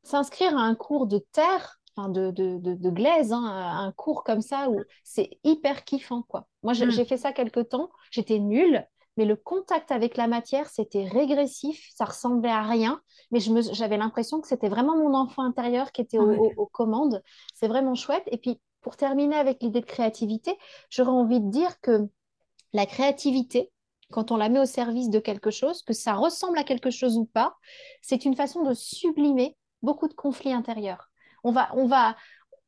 s'inscrire à un cours de terre, enfin de, de, de, glaise, hein, un cours comme ça où c'est hyper kiffant quoi. Moi mm. j'ai fait ça quelque temps, j'étais nulle, mais le contact avec la matière, c'était régressif, ça ressemblait à rien, mais j'avais l'impression que c'était vraiment mon enfant intérieur qui était aux, commandes. C'est vraiment chouette. Et puis, pour terminer avec l'idée de créativité, j'aurais envie de dire que la créativité, quand on la met au service de quelque chose, que ça ressemble à quelque chose ou pas, c'est une façon de sublimer beaucoup de conflits intérieurs. On va, on va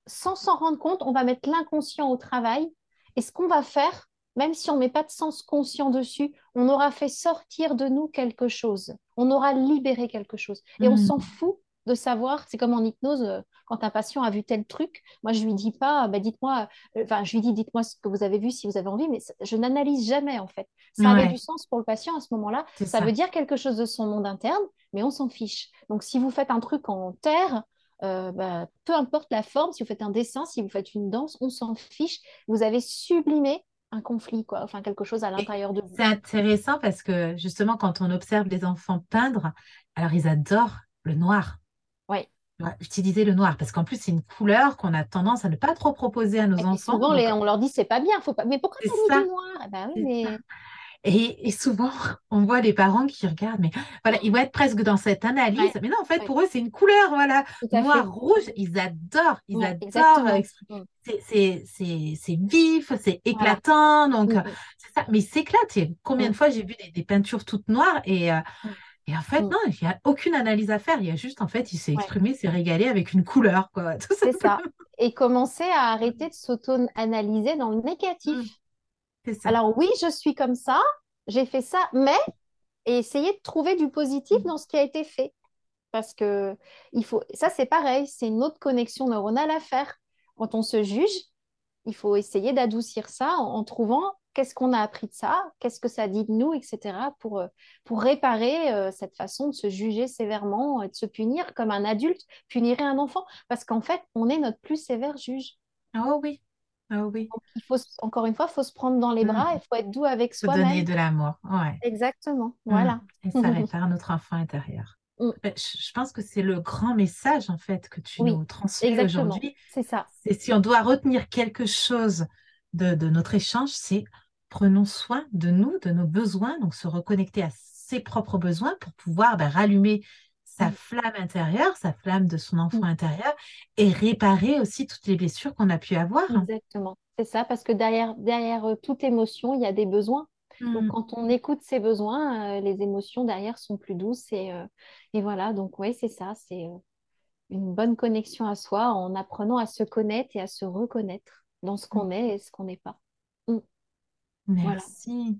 sans s'en rendre compte, on va mettre l'inconscient au travail. Et ce qu'on va faire, même si on ne met pas de sens conscient dessus, on aura fait sortir de nous quelque chose. On aura libéré quelque chose. Et on mm. s'en fout de savoir, c'est comme en hypnose, euh, quand un patient a vu tel truc, moi je lui dis pas, bah, dites-moi, euh, enfin je lui dis, dites-moi ce que vous avez vu si vous avez envie, mais je n'analyse jamais en fait. Ça avait du sens pour le patient à ce moment-là. Ça, veut dire quelque chose de son monde interne, mais on s'en fiche. Donc si vous faites un truc en terre, euh, bah, peu importe la forme, si vous faites un dessin, si vous faites une danse, on s'en fiche. Vous avez sublimé un conflit, quoi, enfin quelque chose à l'intérieur de vous. C'est intéressant parce que justement, quand on observe les enfants peindre, alors ils adorent le noir. Oui. utiliser le noir parce qu'en plus c'est une couleur qu'on a tendance à ne pas trop proposer à nos enfants. Souvent on leur dit c'est pas bien, faut pas. Mais pourquoi tu du noir? Eh ben, mais... Et, souvent, on voit les parents qui regardent, mais voilà, ils vont être presque dans cette analyse. Mais non, en fait, pour eux, c'est une couleur, voilà. Noir, rouge, ils adorent, ils adorent. Mm. C'est vif, c'est éclatant. Donc, mm, mm. c'est ça. Mais ils s'éclatent. Combien de fois j'ai vu des, peintures toutes noires et. Euh, et en fait, non, il n'y a aucune analyse à faire. Il y a juste, en fait, il s'est exprimé, s'est régalé avec une couleur. C'est ça. Et commencer à arrêter de s'auto-analyser dans le négatif. Alors oui, je suis comme ça, j'ai fait ça, mais essayer de trouver du positif dans ce qui a été fait. Parce que il faut, ça c'est pareil, c'est une autre connexion neuronale à faire. Quand on se juge, il faut essayer d'adoucir ça en, trouvant qu'est-ce qu'on a appris de ça, qu'est-ce que ça dit de nous, etc. pour, euh, pour réparer euh, cette façon de se juger sévèrement et de se punir comme un adulte punirait un enfant. Parce qu'en fait, on est notre plus sévère juge. Oh oui, ah oui. il faut, encore une fois, il faut se prendre dans les bras, il faut être doux avec soi-même. donner de l'amour, ouais. Exactement, mmh. voilà. Et ça répare notre enfant intérieur. Mmh. Je pense que c'est le grand message, en fait, que tu nous transmets aujourd'hui. C'est ça. Et si on doit retenir quelque chose de, notre échange, c'est prenons soin de nous, de nos besoins, donc se reconnecter à ses propres besoins pour pouvoir ben, rallumer sa flamme intérieure, sa flamme de son enfant intérieur, et réparer aussi toutes les blessures qu'on a pu avoir. Exactement, c'est ça, parce que derrière, derrière euh, toute émotion, il y a des besoins. Donc, mmh. quand on écoute ses besoins, euh, les émotions derrière sont plus douces. Et, euh, et voilà, donc oui, c'est ça, c'est une bonne connexion à soi en apprenant à se connaître et à se reconnaître dans ce qu'on mmh. est et ce qu'on n'est pas. Merci.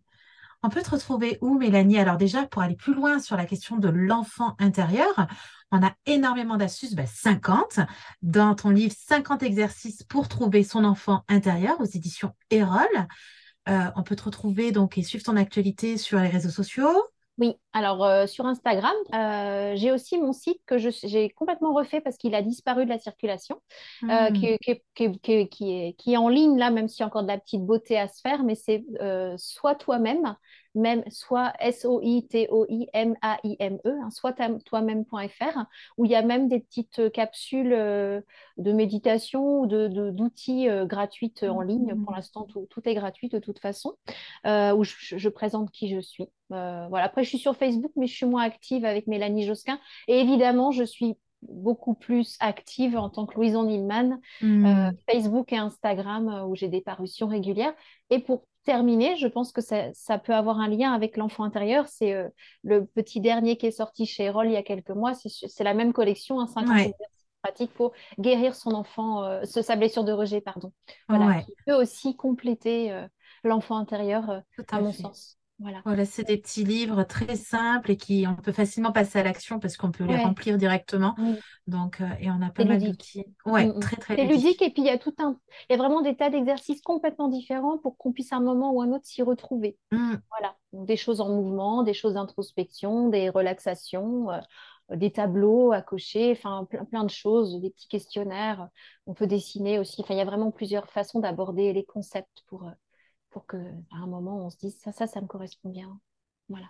On peut te retrouver où, Mélanie? Alors déjà, pour aller plus loin sur la question de l'enfant intérieur, on a énormément d'astuces, 50, bah, dans ton livre 50 exercices pour trouver son enfant intérieur aux éditions Erol. Euh, on peut te retrouver donc et suivre ton actualité sur les réseaux sociaux. Oui, alors euh, sur Instagram, euh, j'ai aussi mon site que j'ai complètement refait parce qu'il a disparu de la circulation, qui, est, qui, est, en ligne là, même s'il y a encore de la petite beauté à se faire, mais c'est soit toi-même même soit S-O-I-T-O-I-M-A-I-M-E, hein, soit toi-même.fr, où il y a même des petites euh, capsules euh, de méditation ou d'outils de, euh, gratuites en ligne. Pour l'instant, tout, est gratuit de toute façon, où je, présente qui je suis. voilà. Après, je suis sur Facebook, mais je suis moins active avec Mélanie Josquin. Et évidemment, je suis beaucoup plus active en tant que Louison Nilman, mmh. Facebook et Instagram, où j'ai des parutions régulières. Et pour terminé, je pense que ça, peut avoir un lien avec l'enfant intérieur. C'est euh, le petit dernier qui est sorti chez Erol il y a quelques mois. C'est la même collection, un 50 exercices pratiques pour guérir son enfant, euh, sa blessure de rejet, pardon. Voilà, qui peut aussi compléter euh, l'enfant intérieur, à, mon sens. Voilà. c'est des petits livres très simples et qui on peut facilement passer à l'action parce qu'on peut les remplir directement. Donc, euh, et on a pas mal d'outils. Ouais, mm, mm. très très. C'est ludique et puis il y a tout un, il y a vraiment des tas d'exercices complètement différents pour qu'on puisse à un moment ou un autre s'y retrouver. Mm. Voilà, des choses en mouvement, des choses d'introspection, des relaxations. Euh, des tableaux à cocher, enfin plein, plein, de choses, des petits questionnaires. On peut dessiner aussi. Enfin, il y a vraiment plusieurs façons d'aborder les concepts pour, euh, pour que à un moment on se dise ça, ça, ça me correspond bien. Voilà.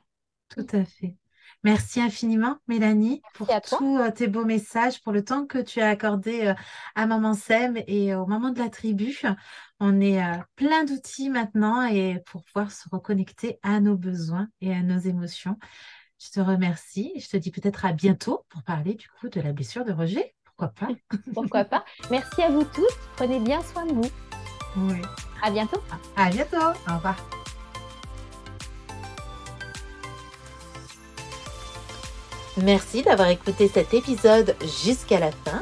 Tout à fait. Merci infiniment, Mélanie, pour Merci tous euh, tes beaux messages, pour le temps que tu as accordé euh, à Maman Sem et au moment de la tribu. On est euh, plein d'outils maintenant et pour pouvoir se reconnecter à nos besoins et à nos émotions. Je te remercie. Je te dis peut-être à bientôt pour parler du coup de la blessure de Roger. Pourquoi pas? Pourquoi pas? Merci à vous tous. Prenez bien soin de vous. Oui. À bientôt. À bientôt. Au revoir. Merci d'avoir écouté cet épisode jusqu'à la fin.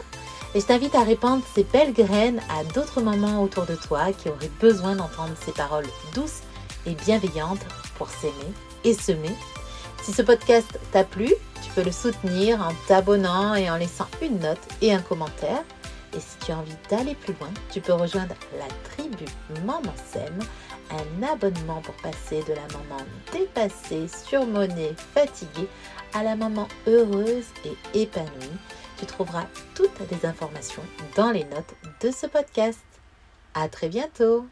Et je t'invite à répandre ces belles graines à d'autres mamans autour de toi qui auraient besoin d'entendre ces paroles douces et bienveillantes pour s'aimer et semer. Si ce podcast t'a plu, tu peux le soutenir en t'abonnant et en laissant une note et un commentaire. Et si tu as envie d'aller plus loin, tu peux rejoindre la tribu Maman Sème, un abonnement pour passer de la maman dépassée, surmonnée, fatiguée à la maman heureuse et épanouie. Tu trouveras toutes les informations dans les notes de ce podcast. À très bientôt!